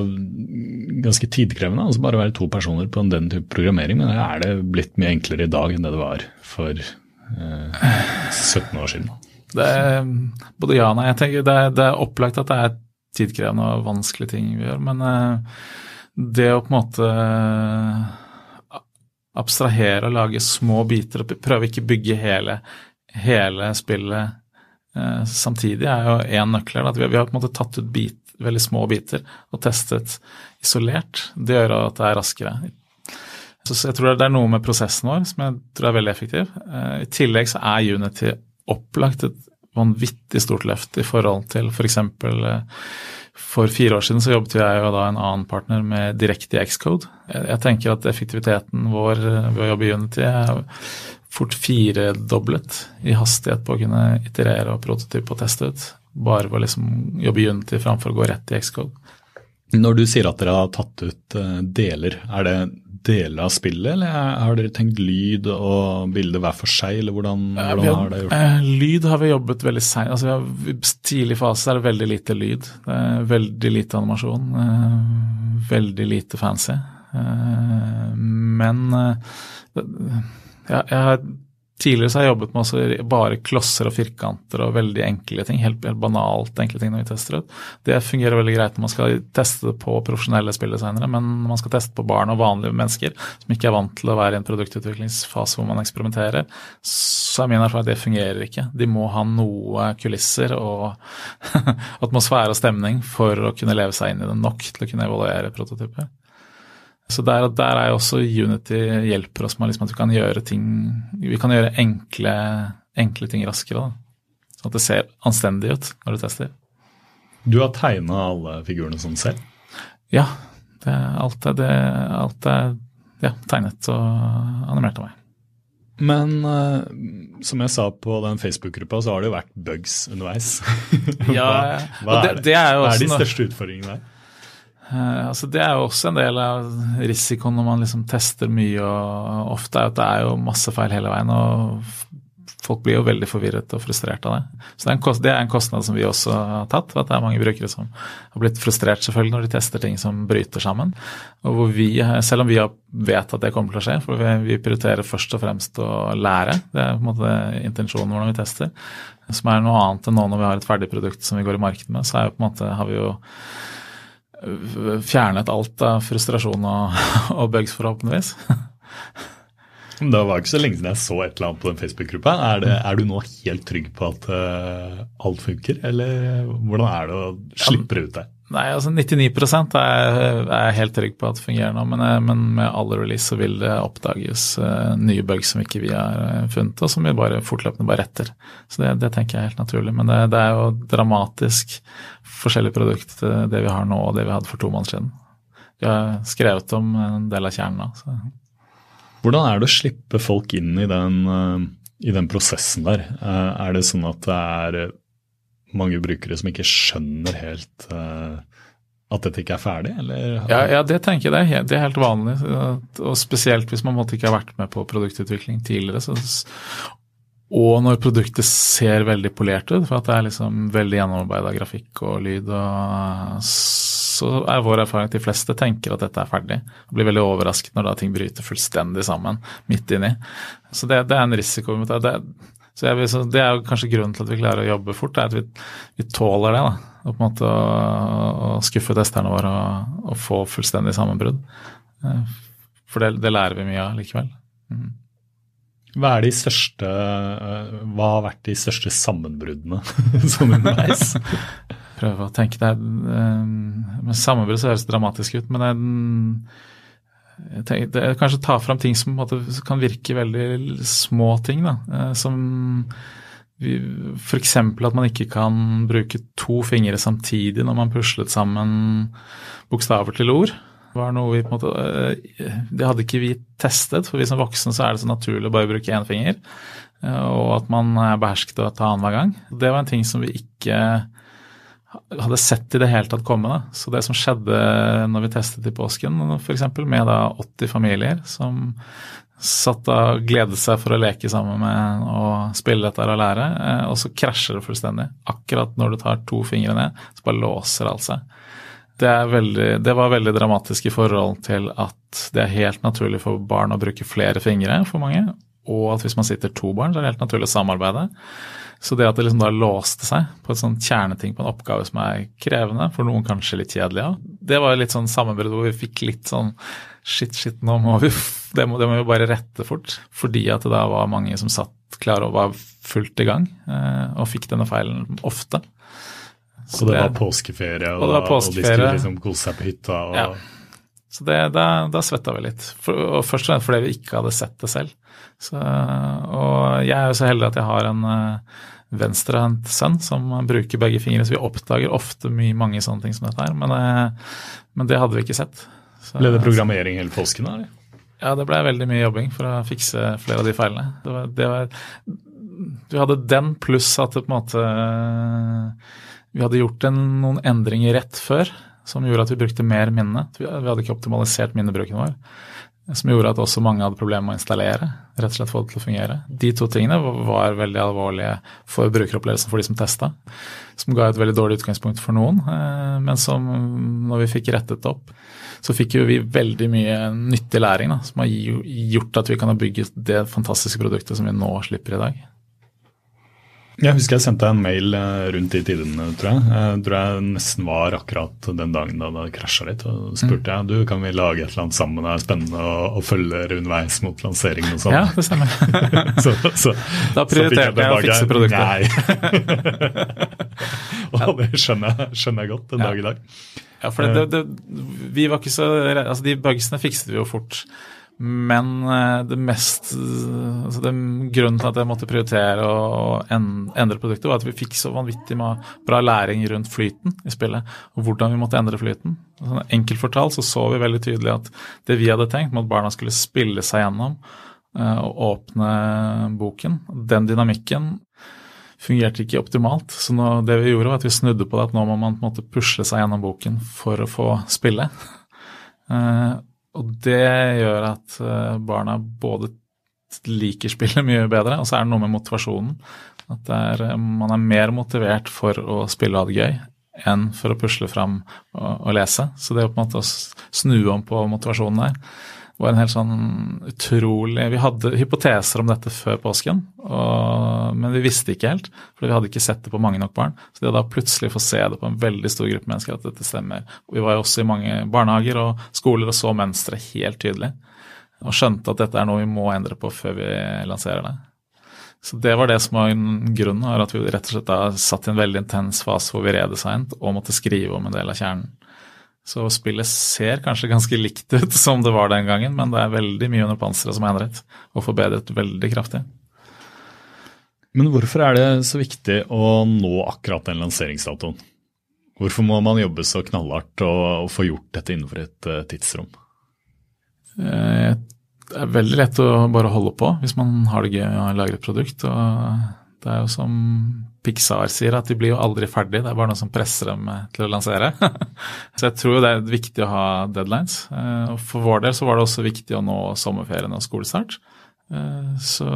ganske tidkrevende? Altså bare være to personer på den type programmering, men er det blitt mye enklere i dag enn det det var for eh, 17 år siden? Det er både ja og nei. Jeg tenker det er, det er, opplagt at det er tidkrevende og vanskelige ting vi gjør, men eh, det å på en måte abstrahere og lage små biter og prøve ikke bygge hele, hele spillet Eh, samtidig er jo én nøkkel at vi, vi, har på en måte tatt ut bit, veldig små biter og testet isolert. Det gjør at det er raskere. Så jeg tror det er noe med prosessen vår som jeg tror er veldig effektiv. Eh, I tillegg så er Unity opplagt et vanvittig stort løft i forhold til f.eks. For, eh, for fire år siden så jobbet jeg og da en annen partner med direkte i Xcode. Jeg tenker at effektiviteten vår ved å jobbe i Unity er fort firedoblet i hastighet på å kunne iterere og prototype og teste ut. Bare ved å liksom jobbe i Unity framfor å gå rett i Xcode. Når du sier at dere har tatt ut eh, deler, er det deler av spillet, eller har dere tenkt lyd og bilde hver for seg, eller hvordan, hvordan har, har, dere gjort det? Eh, lyd har vi jobbet veldig seint. Altså, I tidlig fase er det veldig lite lyd. Det er veldig lite animasjon. Eh, veldig lite fancy. Men ja, jeg har Tidligere så har jeg jobbet med bare klosser og firkanter og veldig enkle ting. Helt, helt, banalt enkle ting når vi tester ut. Det fungerer veldig greit når man skal teste det på profesjonelle spilldesignere, men når man skal teste på barn og vanlige mennesker som ikke er vant til å være i en produktutviklingsfase hvor man eksperimenterer, så er min erfaring at det fungerer ikke. De må ha noe kulisser og atmosfære og stemning for å kunne leve seg inn i det nok til å kunne evaluere prototyper. Så der, der er jo også Unity hjelper oss med liksom at vi kan gjøre ting Vi kan gjøre enkle, enkle ting raskere. Da. Sånn at det ser anstendig ut når du tester. Du har tegna alle figurene sånn selv? Ja. Det, alt, er, det, alt er ja, tegnet og animert av meg. Men uh, som jeg sa på den Facebook-gruppa, så har det jo vært bugs underveis. ja, hva, hva, er, det? Det er hva er de største utfordringene der? Uh, altså det er jo også en del av risikoen når man liksom tester mye. og Ofte er at det er jo masse feil hele veien. og Folk blir jo veldig forvirret og frustrert av det. Så det er, en, det er en kostnad som vi også har tatt. at Det er mange brukere som har blitt frustrert selvfølgelig når de tester ting som bryter sammen. Og hvor vi, Selv om vi vet at det kommer til å skje, for vi prioriterer først og fremst å lære. Det er på en måte intensjonen hvordan vi tester. Som er noe annet enn nå når vi har et ferdig produkt som vi går i marked med. Så er jo på en måte, har vi jo fjernet alt av frustrasjon og, og bugs, forhåpentligvis. Det var ikke så lenge siden jeg så et eller annet på den Facebook-gruppa. Er, er, du nå helt trygg på at uh, alt funker, eller hvordan er det å slippe det ut der? Nei, altså 99 er, jeg helt trygg på at det fungerer nå, men, eh, men, med alle release så vil det oppdages uh, nye bugs som ikke vi har funnet, og som vi bare fortløpende bare retter. Så det, det tenker jeg er helt naturlig. Men det, det, er jo dramatisk forskjellig produkt, det vi har nå og det vi hadde for to måneder siden. Vi har skrevet om en del av kjernen nå. så... Hvordan er det å slippe folk inn i den, eh, i den prosessen der? Eh, er det sånn at det er mange brukere som ikke skjønner helt eh, at dette ikke er ferdig, eller? Ja, ja, det tenker jeg det er, helt vanlig. Og spesielt hvis man måtte ikke ha vært med på produktutvikling tidligere. Så, og når produktet ser veldig polert ut, for at det er liksom veldig gjennomarbeida grafikk og lyd og så er vår erfaring at de fleste tenker at dette er ferdig. Og blir veldig overrasket når da ting bryter fullstendig sammen midt inni. Så det, det er en risiko. Det, det, jeg, så det er jo kanskje grunnen til at vi klarer å jobbe fort, er at vi, vi tåler det. da, og på en måte å, å skuffe testerne våre og, og, få fullstendig sammenbrudd. Eh, for det, det, lærer vi mye av likevel. Mm. Hva, er de største, eh, hva har vært de største sammenbruddene som underveis? prøve å tenke det. Med sammenbrudd så høres det dramatisk ut, men det er det er kanskje ta fram ting som kan virke veldig små ting. da, eh, som F.eks. at man ikke kan bruke to fingre samtidig når man puslet sammen bokstaver til ord. Var noe vi på en måte, eh, Det hadde ikke vi testet, for vi som voksne så er det så naturlig å bare bruke én finger. Eh, og at man er behersket å ta annenhver gang. Det var en ting som vi ikke hadde sett i det hele tatt komme. Da. Så det som skjedde når vi testet i påsken, f.eks. med da 80 familier som satt og gledet seg for å leke sammen med og spille dette og lære, eh, og så krasjer det fullstendig. Akkurat når du tar to fingre ned, så bare låser alt seg. Det, veldig, det, var veldig dramatisk i forhold til at det er helt naturlig for barn å bruke flere fingre for mange, og at hvis man sitter to barn, så er det helt naturlig å samarbeide. Så det at det liksom da låste seg på et sånt kjerneting på en oppgave som er krevende, for noen kanskje litt kjedelig, ja. det var litt sånn sammenbrudd hvor vi fikk litt sånn shit, shit, nå må vi det må, det må vi bare rette fort. Fordi at det da var mange som satt klare og var fullt i gang, eh, og fikk denne feilen ofte. Så, og det, det, var påskeferie, og, og, var påskeferie. og de skulle liksom kose seg på hytta? og... Ja. Så det, da, da svetta vi litt. For, og først og fremst fordi vi ikke hadde sett det selv. Så, og jeg er jo så heldig at jeg har en uh, venstrehendt sønn som bruker begge fingre, så vi oppdager ofte mye, mange sånne ting som dette her. Men, uh, men det hadde vi ikke sett. Så, ble det programmering hele påsken? eller? Ja, det ble veldig mye jobbing for å fikse flere av de feilene. Det var, det var, vi hadde den pluss at det på en måte Vi hadde gjort en, noen endringer rett før som gjorde at vi brukte mer minne. Vi hadde ikke optimalisert minnebruken vår som gjorde at også mange hadde problemer med å installere. Rett og slett få det til å fungere. De to tingene var veldig alvorlige for brukeropplevelsen for de som testa. Som ga et veldig dårlig utgangspunkt for noen, eh, men som når vi fikk rettet det opp, så fikk jo vi veldig mye nyttig læring da, som har gjort at vi kan ha bygget det fantastiske produktet som vi nå slipper i dag. Jeg husker jeg sendte en mail eh, rundt de tidene, tror jeg. Jeg tror jeg nesten var akkurat den dagen da det krasja litt. Og spurte jeg du, kan vi lage et eller annet sammen, det er spennende å, å følge underveis mot lanseringen og sånn. Ja, det stemmer. så, så, da prioriterte jeg, jeg å fikse produktet. Nei. og det skjønner jeg, skjønner jeg, godt den ja. dag i dag. Ja, for det, det, vi var ikke så altså De bugsene fikset vi jo fort. Men eh, det mest altså det, Grunnen til at jeg måtte prioritere å endre produktet, var at vi fikk så vanvittig bra læring rundt flyten i spillet. Og hvordan vi måtte endre flyten. Sånn enkelt fortalt så så vi veldig tydelig at det vi hadde tenkt, med at barna skulle spille seg gjennom eh, og åpne boken, den dynamikken fungerte ikke optimalt. Så nå, det vi gjorde, var at vi snudde på det at nå må man på en måte pusle seg gjennom boken for å få spille. Uh, og det gjør at uh, barna både liker spillet mye bedre, og så er det noe med motivasjonen. At er, man er mer motivert for å spille og ha det gøy enn for å pusle fram og, og lese. Så det er på en måte å snu om på motivasjonen der var en helt sånn utrolig Vi hadde hypoteser om dette før påsken, og, men vi visste ikke helt. For vi hadde ikke sett det på mange nok barn. Så det å da plutselig få se det på en veldig stor gruppe mennesker, at dette stemmer Vi var jo også i mange barnehager og skoler og så mønsteret helt tydelig. Og skjønte at dette er noe vi må endre på før vi lanserer det. Så det var det som var grunnen, at vi rett og slett da satt i en veldig intens fase hvor vi redesignet og måtte skrive om en del av kjernen. Så spillet ser kanskje ganske likt ut som det var den gangen, men det er veldig mye under panseret som er endret og forbedret veldig kraftig. Men hvorfor er det så viktig å nå akkurat den lanseringsdatoen? Hvorfor må man jobbe så knallhardt og, og få gjort dette innenfor et uh, tidsrom? Eh, det er veldig lett å bare holde på hvis man har det gøy å lage et produkt. og Det er jo som Pixar sier at de blir jo aldri ferdig, det er bare noen som presser dem eh, til å lansere. så jeg tror det er viktig å ha deadlines. Eh, og for vår del så var det også viktig å nå sommerferien og skolestart. Eh, så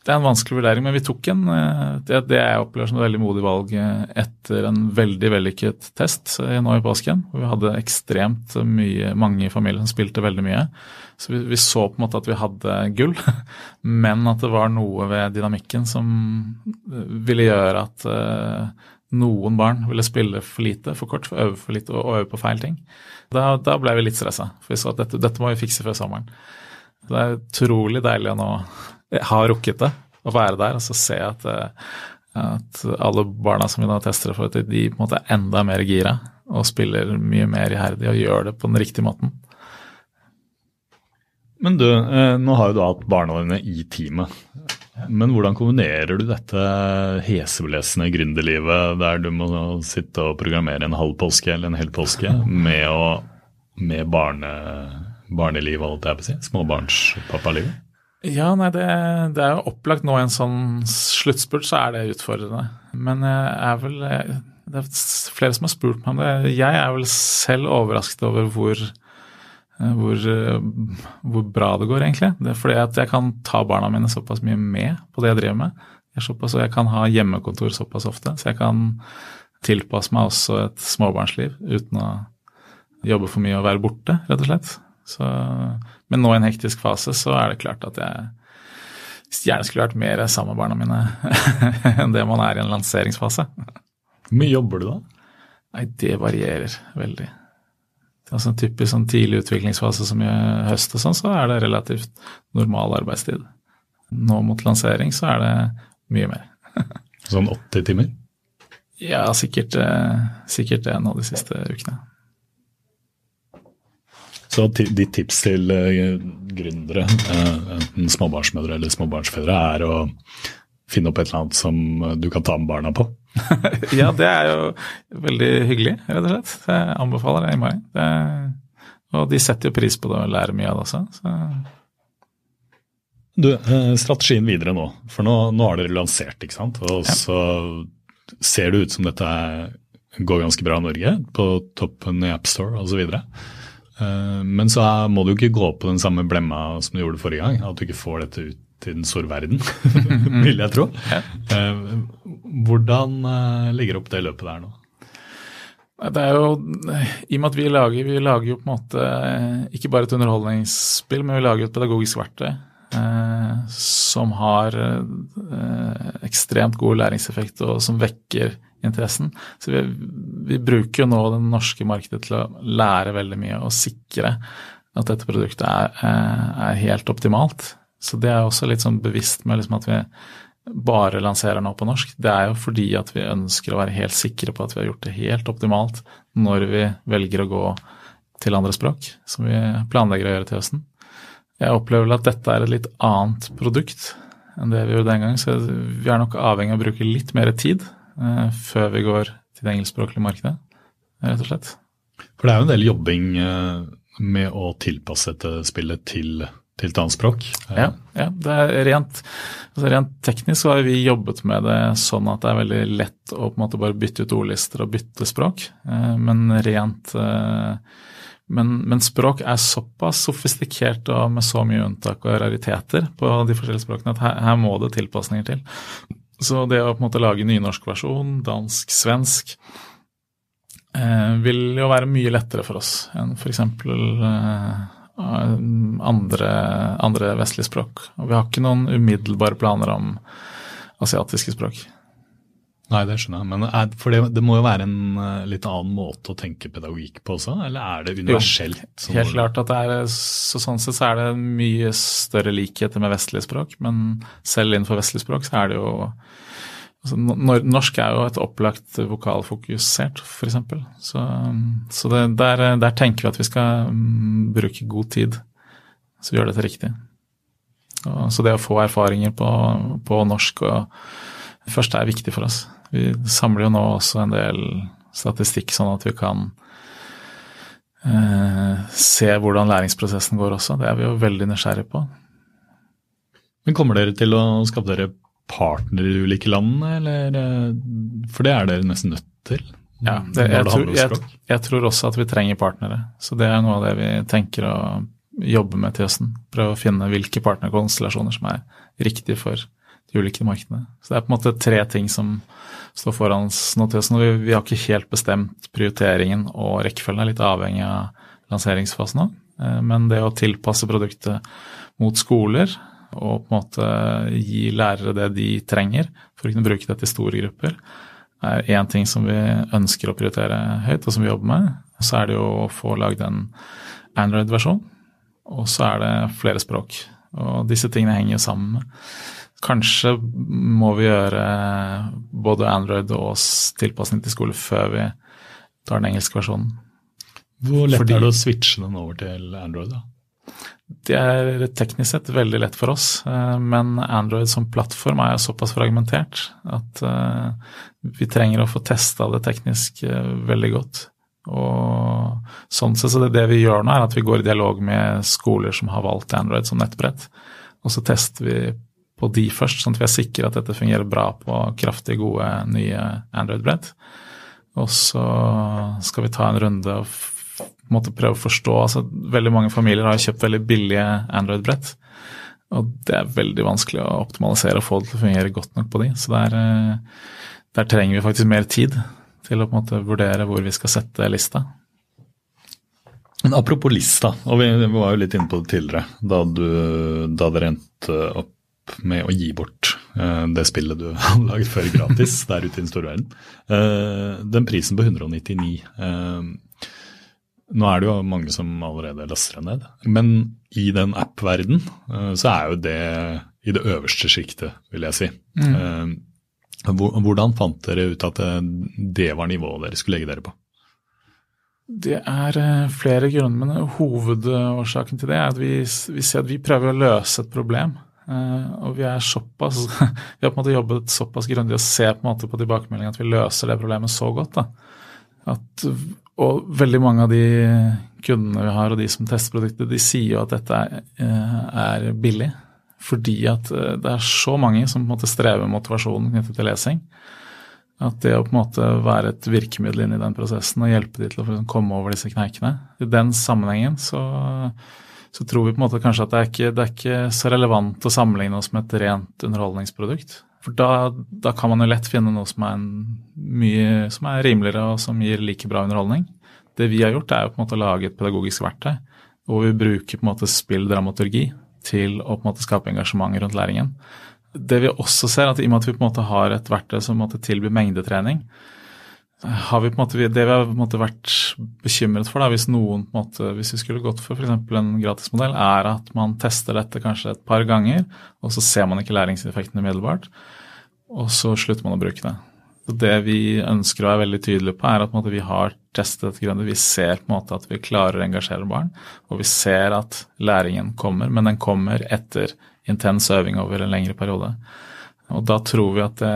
det er en vanskelig vurdering, men vi tok en det, det jeg opplever som et veldig modig valg etter en veldig vellykket test nå i påsken. hvor Vi hadde ekstremt mye, mange i familien som spilte veldig mye. Så vi, vi, så på en måte at vi hadde gull, men at det var noe ved dynamikken som ville gjøre at noen barn ville spille for lite, for kort, for øve for lite og øve på feil ting. Da, da ble vi litt stressa, for vi så at dette, dette må vi fikse før sommeren. Det er utrolig deilig å nå ha rukket det, å være der og så se at, uh, at alle barna som vi nå tester det for, de på en måte er enda mer gira og spiller mye mer iherdig og gjør det på den riktige måten. Men du, eh, nå har jo du hatt barna dine i teamet. Men hvordan kombinerer du dette heseblesende gründerlivet der du må sitte og programmere en halv påske eller en hel påske, med, med barne, barnelivet, holdt jeg på å si? Småbarnspappalivet? Ja, nei, det, det, er jo opplagt nå i en sånn sluttspurt, så er det utfordrende. Men jeg er vel Det er flere som har spurt meg om det. Jeg er vel selv overrasket over hvor hvor, hvor, bra det går, egentlig. Det er fordi at jeg kan ta barna mine såpass mye med på det jeg driver med. Jeg, såpass, jeg kan ha hjemmekontor såpass ofte, så jeg kan tilpasse meg også et småbarnsliv uten å jobbe for mye og være borte, rett og slett. Så, men nå i en hektisk fase så er det klart at jeg gjerne skulle vært mer sammen med barna mine enn det man er i en lanseringsfase. Hvor mye jobber du da? Nei, Det varierer veldig Det altså en typisk sånn tidlig utviklingsfase som i høst og sånn, så er det relativt normal arbeidstid. Nå mot lansering så er det mye mer. sånn 80 timer? Ja, sikkert, eh, sikkert det nå de siste ukene. Så ditt tips til uh, gründere, uh, enten småbarnsmødre eller småbarnsfedre, er å finne opp et eller annet som du kan ta med barna på? ja, det er jo veldig hyggelig, rett og slett. Jeg anbefaler det i mai. Det, og de setter jo pris på det og lærer mye av det også. Så. Du, eh, strategien videre nå, for nå, nå har dere lansert, ikke sant. Og ja. så ser det ut som dette går ganske bra i Norge, på toppen i AppStore osv. Eh, men så må du ikke gå på den samme blemma som du gjorde forrige gang. At du ikke får dette ut til den store verden, vil jeg tro. Eh, hvordan eh, ligger opp det løpet der nå? Det er jo, I og med at vi lager, vi lager jo på en måte ikke bare et underholdningsspill, men vi lager et pedagogisk verktøy som har eh, ekstremt god læringseffekt og som vekker interessen. Så vi, vi bruker jo nå det norske markedet til å lære veldig mye og sikre at dette produktet er, er helt optimalt. Så det er også litt sånn bevisst med liksom at vi bare lanserer nå på norsk. Det er jo fordi at vi ønsker å være helt sikre på at vi har gjort det helt optimalt når vi velger å gå til andre språk, som vi planlegger å gjøre til høsten. Jeg opplever vel at dette er et litt annet produkt enn det vi gjorde den gang, så vi er nok avhengig av å bruke litt mer tid eh, før vi går til det engelskspråklige markedet, rett og slett. For det er jo en del jobbing eh, med å tilpasse dette spillet til, til et annet språk. Ja, ja, det er rent, altså rent teknisk så har vi jobbet med det sånn at det er veldig lett å på en måte bare bytte ut ordlister og bytte språk. Eh, men rent men, men, språk er såpass sofistikert og med så mye unntak og rariteter på de forskjellige språkene at her, her, må det tilpasninger til. Så det å på en måte lage nynorsk versjon, dansk, svensk, eh, vil jo være mye lettere for oss enn f.eks. Eh, andre, andre vestlige språk. Og vi har ikke noen umiddelbare planer om asiatiske språk. Nei, det skjønner jeg. Men er, for det, det, må jo være en uh, litt annen måte å tenke pedagogikk på også? Eller er det universelt? Jo, helt klart at det er så Sånn sett så er det mye større likheter med vestlige språk. Men selv innenfor vestlige språk så er det jo altså, Norsk er jo et opplagt vokalfokusert, f.eks. Så, så det, der, der, tenker vi at vi skal um, bruke god tid. Så vi gjør dette riktig. Og, så det å få erfaringer på, på norsk og først er viktig for oss. Vi samler jo nå også en del statistikk, sånn at vi kan eh, se hvordan læringsprosessen går også. Det er vi jo veldig nysgjerrige på. Men kommer dere til å skape dere partnere i ulike land, eller eh, For det er dere nesten nødt til? Ja, det, jeg, tror, jeg, jeg, tror også at vi trenger partnere. Så det er noe av det vi tenker å jobbe med til høsten. Prøve å finne hvilke partnerkonstellasjoner som er riktige for de ulike markedene. Så det er på en måte tre ting som står foran oss nå vi har ikke helt bestemt prioriteringen, og rekkefølgen er litt avhengig av lanseringsfasen òg. Eh, men det å tilpasse produktet mot skoler og på en måte gi lærere det de trenger for å kunne bruke det til store grupper, er én ting som vi ønsker å prioritere høyt, og som vi jobber med. Så er det jo å få lagd en Android-versjon, og så er det flere språk. Og disse tingene henger jo sammen med. Kanskje må vi gjøre både Android og oss tilpasning til skole før vi tar den engelske versjonen. Hvor lett Fordi, er det å switche den over til Android? da? Det er teknisk sett veldig lett for oss, eh, men Android som plattform er såpass fragmentert at eh, vi trenger å få testa det teknisk eh, veldig godt. Og sånn sett så det, det vi gjør nå, er at vi går i dialog med skoler som har valgt Android som nettbrett. Og så tester vi på de først, sånn at vi er sikre at dette fungerer bra på kraftig gode nye Android-brett. Og så skal vi ta en runde og måtte prøve å forstå altså Veldig mange familier har kjøpt veldig billige Android-brett. Og det er veldig vanskelig å optimalisere og få det til å fungere godt nok på de. Så der, eh, der trenger vi faktisk mer tid til å på en måte vurdere hvor vi skal sette lista. Men Apropos lista, og vi, var jo litt inne på det tidligere, da, du, da dere endte opp med å gi bort uh, det spillet du har laget før gratis der ute i den store verden. Uh, den prisen på 199 uh, eh, Nå er det jo mange som allerede laster den ned, men i den app-verden så er jo det i det øverste sjiktet, vil jeg si. Mm. Hvordan fant dere ut at det var nivået dere skulle legge dere på? Det er flere grunner, men hovedårsaken til det er at vi, vi ser at vi prøver å løse et problem. Uh, og vi er såpass Vi har på en måte jobbet såpass grundig og ser på en måte på tilbakemeldingene at vi løser det problemet så godt. da. At, og veldig mange av de kundene vi har og de som tester produktet, de sier jo at dette er, er billig. Fordi at uh, det er så mange som på en måte strever med motivasjonen knyttet til lesing. At det å på en måte være et virkemiddel inn i den prosessen og hjelpe de til å komme over disse kneikene I den sammenhengen så så tror vi på en måte kanskje at det er ikke, det er ikke så relevant å sammenligne oss med et rent underholdningsprodukt. For da, da kan man jo lett finne noe som er, mye, som er rimeligere og som gir like bra underholdning. Det vi har gjort, er jo på en måte å lage et pedagogisk verktøy hvor vi bruker på en måte spilldramaturgi til å på en måte skape engasjement rundt læringen. Det vi også ser, at i og med at vi på en måte har et verktøy som på en måte tilbyr mengdetrening, har vi på en måte, Det vi har på en måte vært bekymret for, da, hvis noen på en måte, hvis vi skulle gått for f.eks. en gratismodell, er at man tester dette kanskje et par ganger, og så ser man ikke læringseffekten umiddelbart, og så slutter man å bruke det. Så Det vi ønsker å være veldig tydelige på, er at måte, vi har testet dette. Vi ser på en måte at vi klarer å engasjere barn, og vi ser at læringen kommer, men den kommer etter intens øving over en lengre periode. Og da tror vi at det,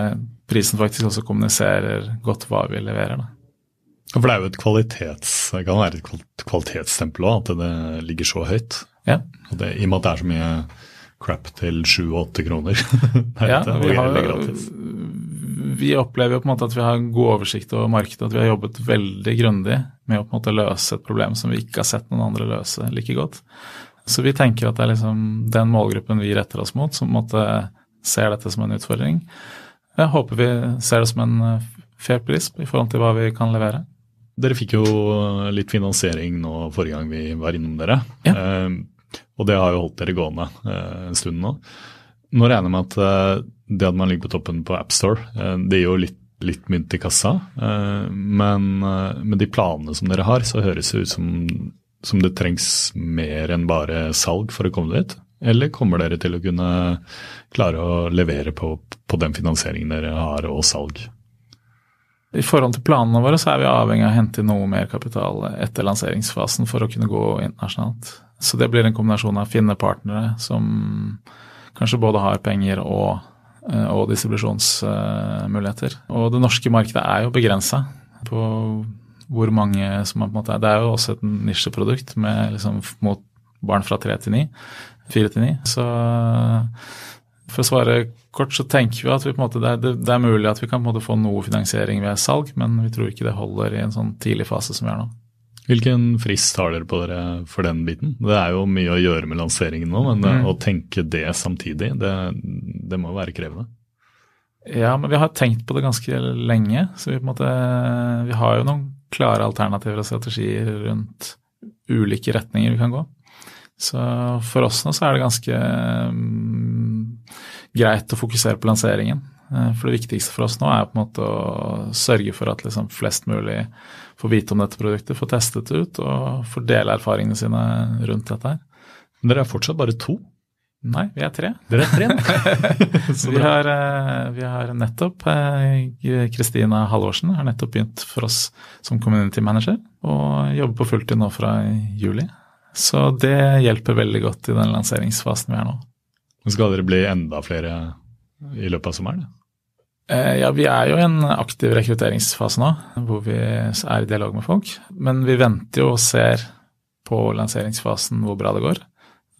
prisen faktisk også kommuniserer godt hva vi leverer. Da. For det er jo et kvalitets, det kan være et kvalitetsstempel òg, at det ligger så høyt. Ja. Det, I og med at det er så mye crap til sju og åtte kroner. ja, vi, har, vi opplever jo på en måte at vi har god oversikt over markedet, at vi har jobbet veldig grundig med å på en måte løse et problem som vi ikke har sett noen andre løse like godt. Så vi tenker at det er liksom den målgruppen vi retter oss mot, som på en måte ser dette som en utfordring. Jeg håper vi ser det som en eh, fair pris i forhold til hva vi kan levere. Dere fikk jo litt finansiering nå forrige gang vi var innom dere. Ja. Eh, og det har jo holdt dere gående eh, en stund nå. Nå regner jeg med at eh, det at man ligger på toppen på AppStore, eh, det gir jo litt, litt mynt i kassa. Eh, men med de planene som dere har, så høres det ut som, som det trengs mer enn bare salg for å komme dit. Eller kommer dere til å kunne klare å levere på, på den finansieringen dere har, og salg? I forhold til planene våre så er vi avhengig av å hente noe mer kapital etter lanseringsfasen for å kunne gå internasjonalt. Så det blir en kombinasjon av finne partnere som kanskje både har penger og, eh, og distribusjonsmuligheter. Og det norske markedet er jo begrensa på hvor mange som er på en måte Det er jo også et nisjeprodukt med liksom mot barn fra tre til ni. 4 til 9. Så for å svare kort, så tenker vi at vi måte, det, er, det, er, mulig at vi kan få noe finansiering ved salg, men vi tror ikke det holder i en sånn tidlig fase som vi er nå. Hvilken frist har dere på dere for den biten? Det er jo mye å gjøre med lanseringen nå, men mm. å tenke det samtidig, det, det må være krevende? Ja, men vi har tenkt på det ganske lenge. Så vi, på en måte, vi har jo noen klare alternativer og strategier rundt ulike retninger vi kan gå. Så for oss nå så er det ganske greit å fokusere på lanseringen. Eh, for det viktigste for oss nå er på en måte å sørge for at liksom flest mulig får vite om dette produktet, får testet det ut og får dele erfaringene sine rundt dette her. Men dere er fortsatt bare to? Nei, vi er tre. Dere er tre, vi, har, eh, vi har nettopp Kristina Halvorsen har nettopp begynt for oss som community manager og jobber på fulltid nå fra juli. Så det hjelper veldig godt i den lanseringsfasen vi er nå. Skal dere bli enda flere i løpet av sommeren? Eh, ja, vi er jo i en aktiv rekrutteringsfase nå, hvor vi er i dialog med folk. Men vi venter jo og ser på lanseringsfasen hvor bra det går.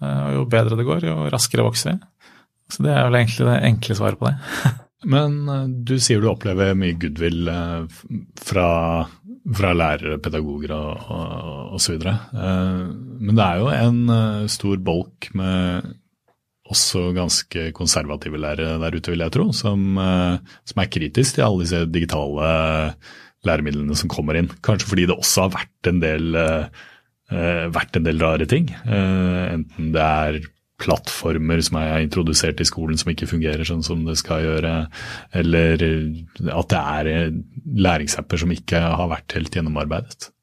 Eh, og jo bedre det går, jo raskere vokser vi. Så det er vel egentlig det enkle svaret på det. Men eh, du sier du opplever mye goodwill fra fra lærere, pedagoger og, osv. Eh, men det er jo en eh, stor bolk med også ganske konservative lærere der ute, vil jeg tro, som, eh, som er kritisk til alle disse digitale læremidlene som kommer inn. Kanskje fordi det også har vært en del, vært en del rare ting. Enten det er plattformer som er introdusert i skolen som ikke fungerer sånn som det skal gjøre, eller at det er læringsapper som ikke har vært helt gjennomarbeidet.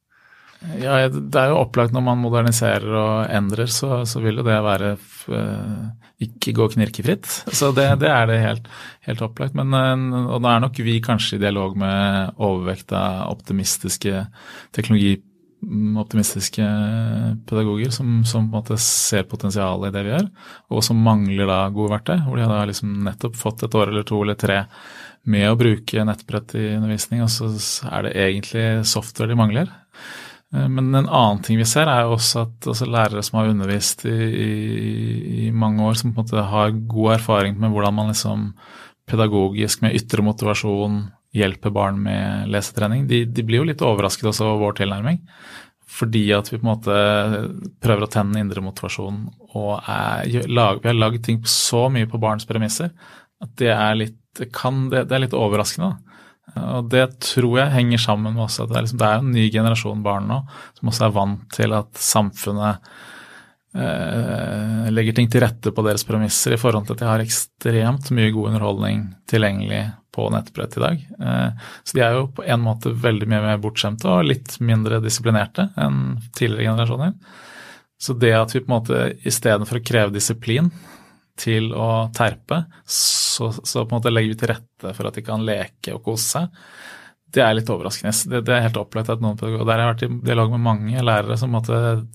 Ja, Det er jo opplagt når man moderniserer og endrer, så, så vil jo det være uh, ikke gå knirkefritt. Så det, det er det helt, helt opplagt. Men, uh, og da er nok vi kanskje i dialog med overvekt av optimistiske teknologi Mm, pedagoger som, som, på en måte ser potensialet i det vi gjør, og som mangler da gode verktøy. Hvor de har liksom nettopp fått et år eller to eller tre med å bruke nettbrett i undervisning, og så er det egentlig software de mangler. Eh, men en annen ting vi ser, er jo også at altså lærere som har undervist i, i, i, mange år, som på en måte har god erfaring med hvordan man liksom pedagogisk med ytre motivasjon hjelper barn med lesetrening, de, de blir jo litt overrasket også over vår tilnærming. Fordi at vi på en måte prøver å tenne indre motivasjon og er, vi har lagd ting så mye på barns premisser at det er litt, kan, det, det er litt overraskende. Og det tror jeg henger sammen med også at det er, liksom, det er en ny generasjon barn nå som også er vant til at samfunnet eh, legger ting til rette på deres premisser i forhold til at de har ekstremt mye god underholdning tilgjengelig på nettbrett i dag. Så de er jo på en måte veldig mye mer bortskjemte og litt mindre disiplinerte enn tidligere generasjoner. Så det at vi på en måte istedenfor å kreve disiplin til å terpe, så, så, på en måte legger vi til rette for at de kan leke og kose seg. Det er litt overraskende. Det, det er helt opplagt at noen pedagoger, og Der har jeg vært i dialog med mange lærere som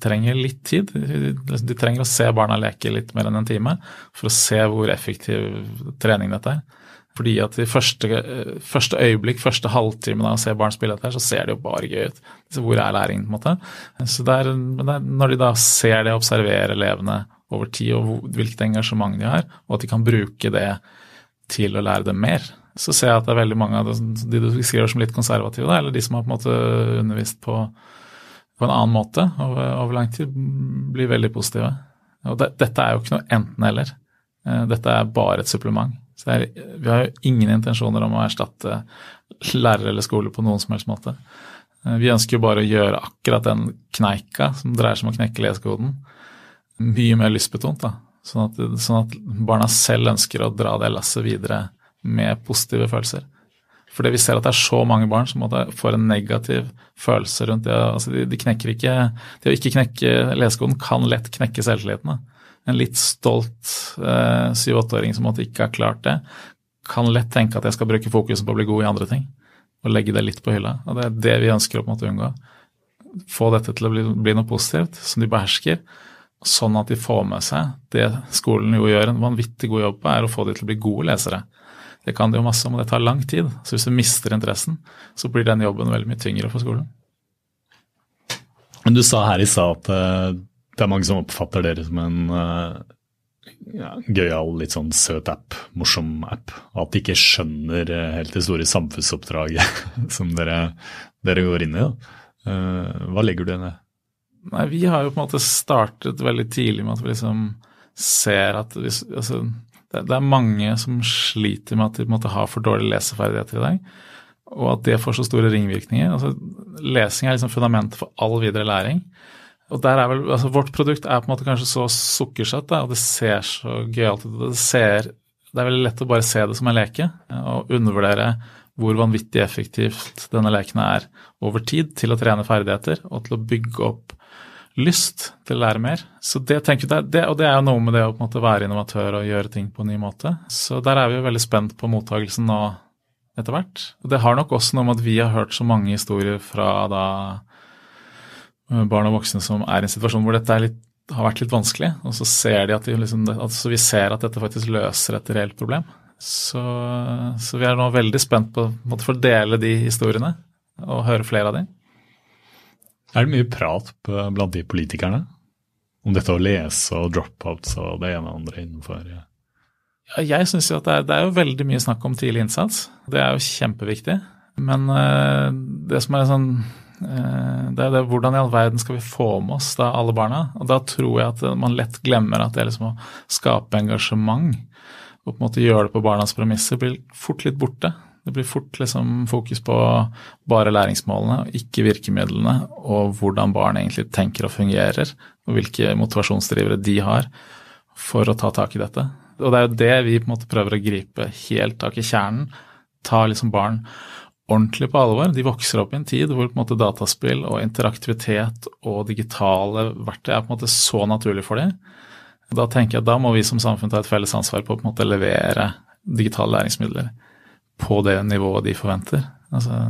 trenger litt tid. De trenger å se barna leke litt mer enn en time for å se hvor effektiv trening dette er. Fordi at i første, første øyeblikk, første halvtime av å se barn spille dette, så ser det jo bare gøy ut. Så hvor er læringen, på en måte? Så det er, Når de da ser det, observerer elevene over tid og hvilket engasjement de har, og at de kan bruke det til å lære dem mer, så ser jeg at det er veldig mange av de du beskriver som litt konservative, eller de som har på en måte undervist på, på en annen måte over, over, lang tid, blir veldig positive. Og det, dette er jo ikke noe enten-eller. Eh, dette er bare et supplement. Så er, vi har jo ingen intensjoner om å erstatte lærere eller skole på noen som helst måte. Eh, vi ønsker jo bare å gjøre akkurat den kneika som dreier seg om å knekke lesekoden, mye mer lystbetont. da. Sånn at, sånn at, barna selv ønsker å dra det lasset videre med positive følelser. Fordi vi ser at det er så mange barn som får en negativ følelse rundt det. altså De, de knekker ikke, det å ikke knekke lesekoden kan lett knekke selvtilliten. En litt stolt eh, syv-åtteåring som måtte ikke har klart det, kan lett tenke at jeg skal bruke fokuset på å bli god i andre ting. Og legge det litt på hylla. Og det er det vi ønsker å på en måte unngå. Få dette til å bli, bli noe positivt som de behersker sånn at de får med seg det skolen jo gjør en vanvittig god jobb på, er å få de til å bli gode lesere. Det kan de jo masse om, og det tar lang tid. Så hvis du mister interessen, så blir den jobben veldig mye tyngre for skolen. Men du sa her i stad at uh, det er mange som oppfatter dere som en uh, ja, gøyal, litt sånn søt app, morsom app. At de ikke skjønner uh, helt det store samfunnsoppdraget som dere, dere, går inn i. Hva legger du i det? Nei, Vi har jo på en måte startet veldig tidlig med at vi liksom ser at vi, altså, det, det, er mange som sliter med at de på en måte har for dårlige leseferdigheter i dag. Og at det får så store ringvirkninger. Altså, lesing er liksom fundamentet for all videre læring. Og der er vel, altså Vårt produkt er på en måte kanskje så sukkersøtt, og det ser så gøyalt ut. Det, ser, det er veldig lett å bare se det som en leke, og undervurdere hvor vanvittig effektivt denne leken er over tid til å trene ferdigheter og til å bygge opp lyst til å lære mer. Så det tenker jeg, det, Og det er jo noe med det å på en måte være innovatør og gjøre ting på en ny måte. Så der er vi jo veldig spent på mottagelsen nå etter hvert. Og det har nok også noe med at vi har hørt så mange historier fra da eh, barn og voksne som er i en situasjon hvor dette litt, har vært litt vanskelig, og så ser de at de liksom, altså vi ser at dette faktisk løser et reelt problem. Så, så vi er nå veldig spent på, å dele de historiene og høre flere av dem. Er det mye prat blant de politikerne om dette å lese og dropouts og det ene og andre innenfor ja, Jeg syns jo at det er, det er, jo veldig mye snakk om tidlig innsats. Det er jo kjempeviktig. Men uh, det som er sånn uh, det er det hvordan i all verden skal vi få med oss da alle barna? Og da tror jeg at man lett glemmer at det er liksom å skape engasjement og på en måte gjøre det på barnas premisser blir fort litt borte. Det blir fort liksom fokus på bare læringsmålene, ikke virkemidlene, og hvordan barn egentlig tenker og fungerer, og hvilke motivasjonsdrivere de har for å ta tak i dette. Og det er jo det vi på en måte prøver å gripe helt tak i kjernen. Ta liksom barn ordentlig på alvor. De vokser opp i en tid hvor på en måte dataspill og interaktivitet og digitale verktøy er på en måte så naturlig for dem. Da tenker jeg at da må vi som samfunn ta et felles ansvar på å på en måte levere digitale læringsmidler på det nivået de forventer. Altså,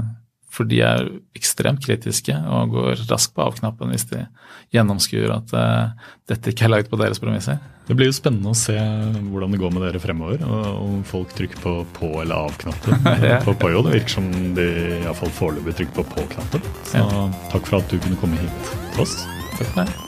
for de er ekstremt kritiske og går raskt på av-knappen hvis de gjennomskuer at uh, dette ikke er laget på deres premisser. Det blir jo spennende å se hvordan det går med dere fremover. og Om folk trykker på på- eller av-knappen ja. på Poyo. Det virker som de iallfall foreløpig trykker på på-knappen. Så ja. takk for at du kunne komme hit til oss. Takk for det.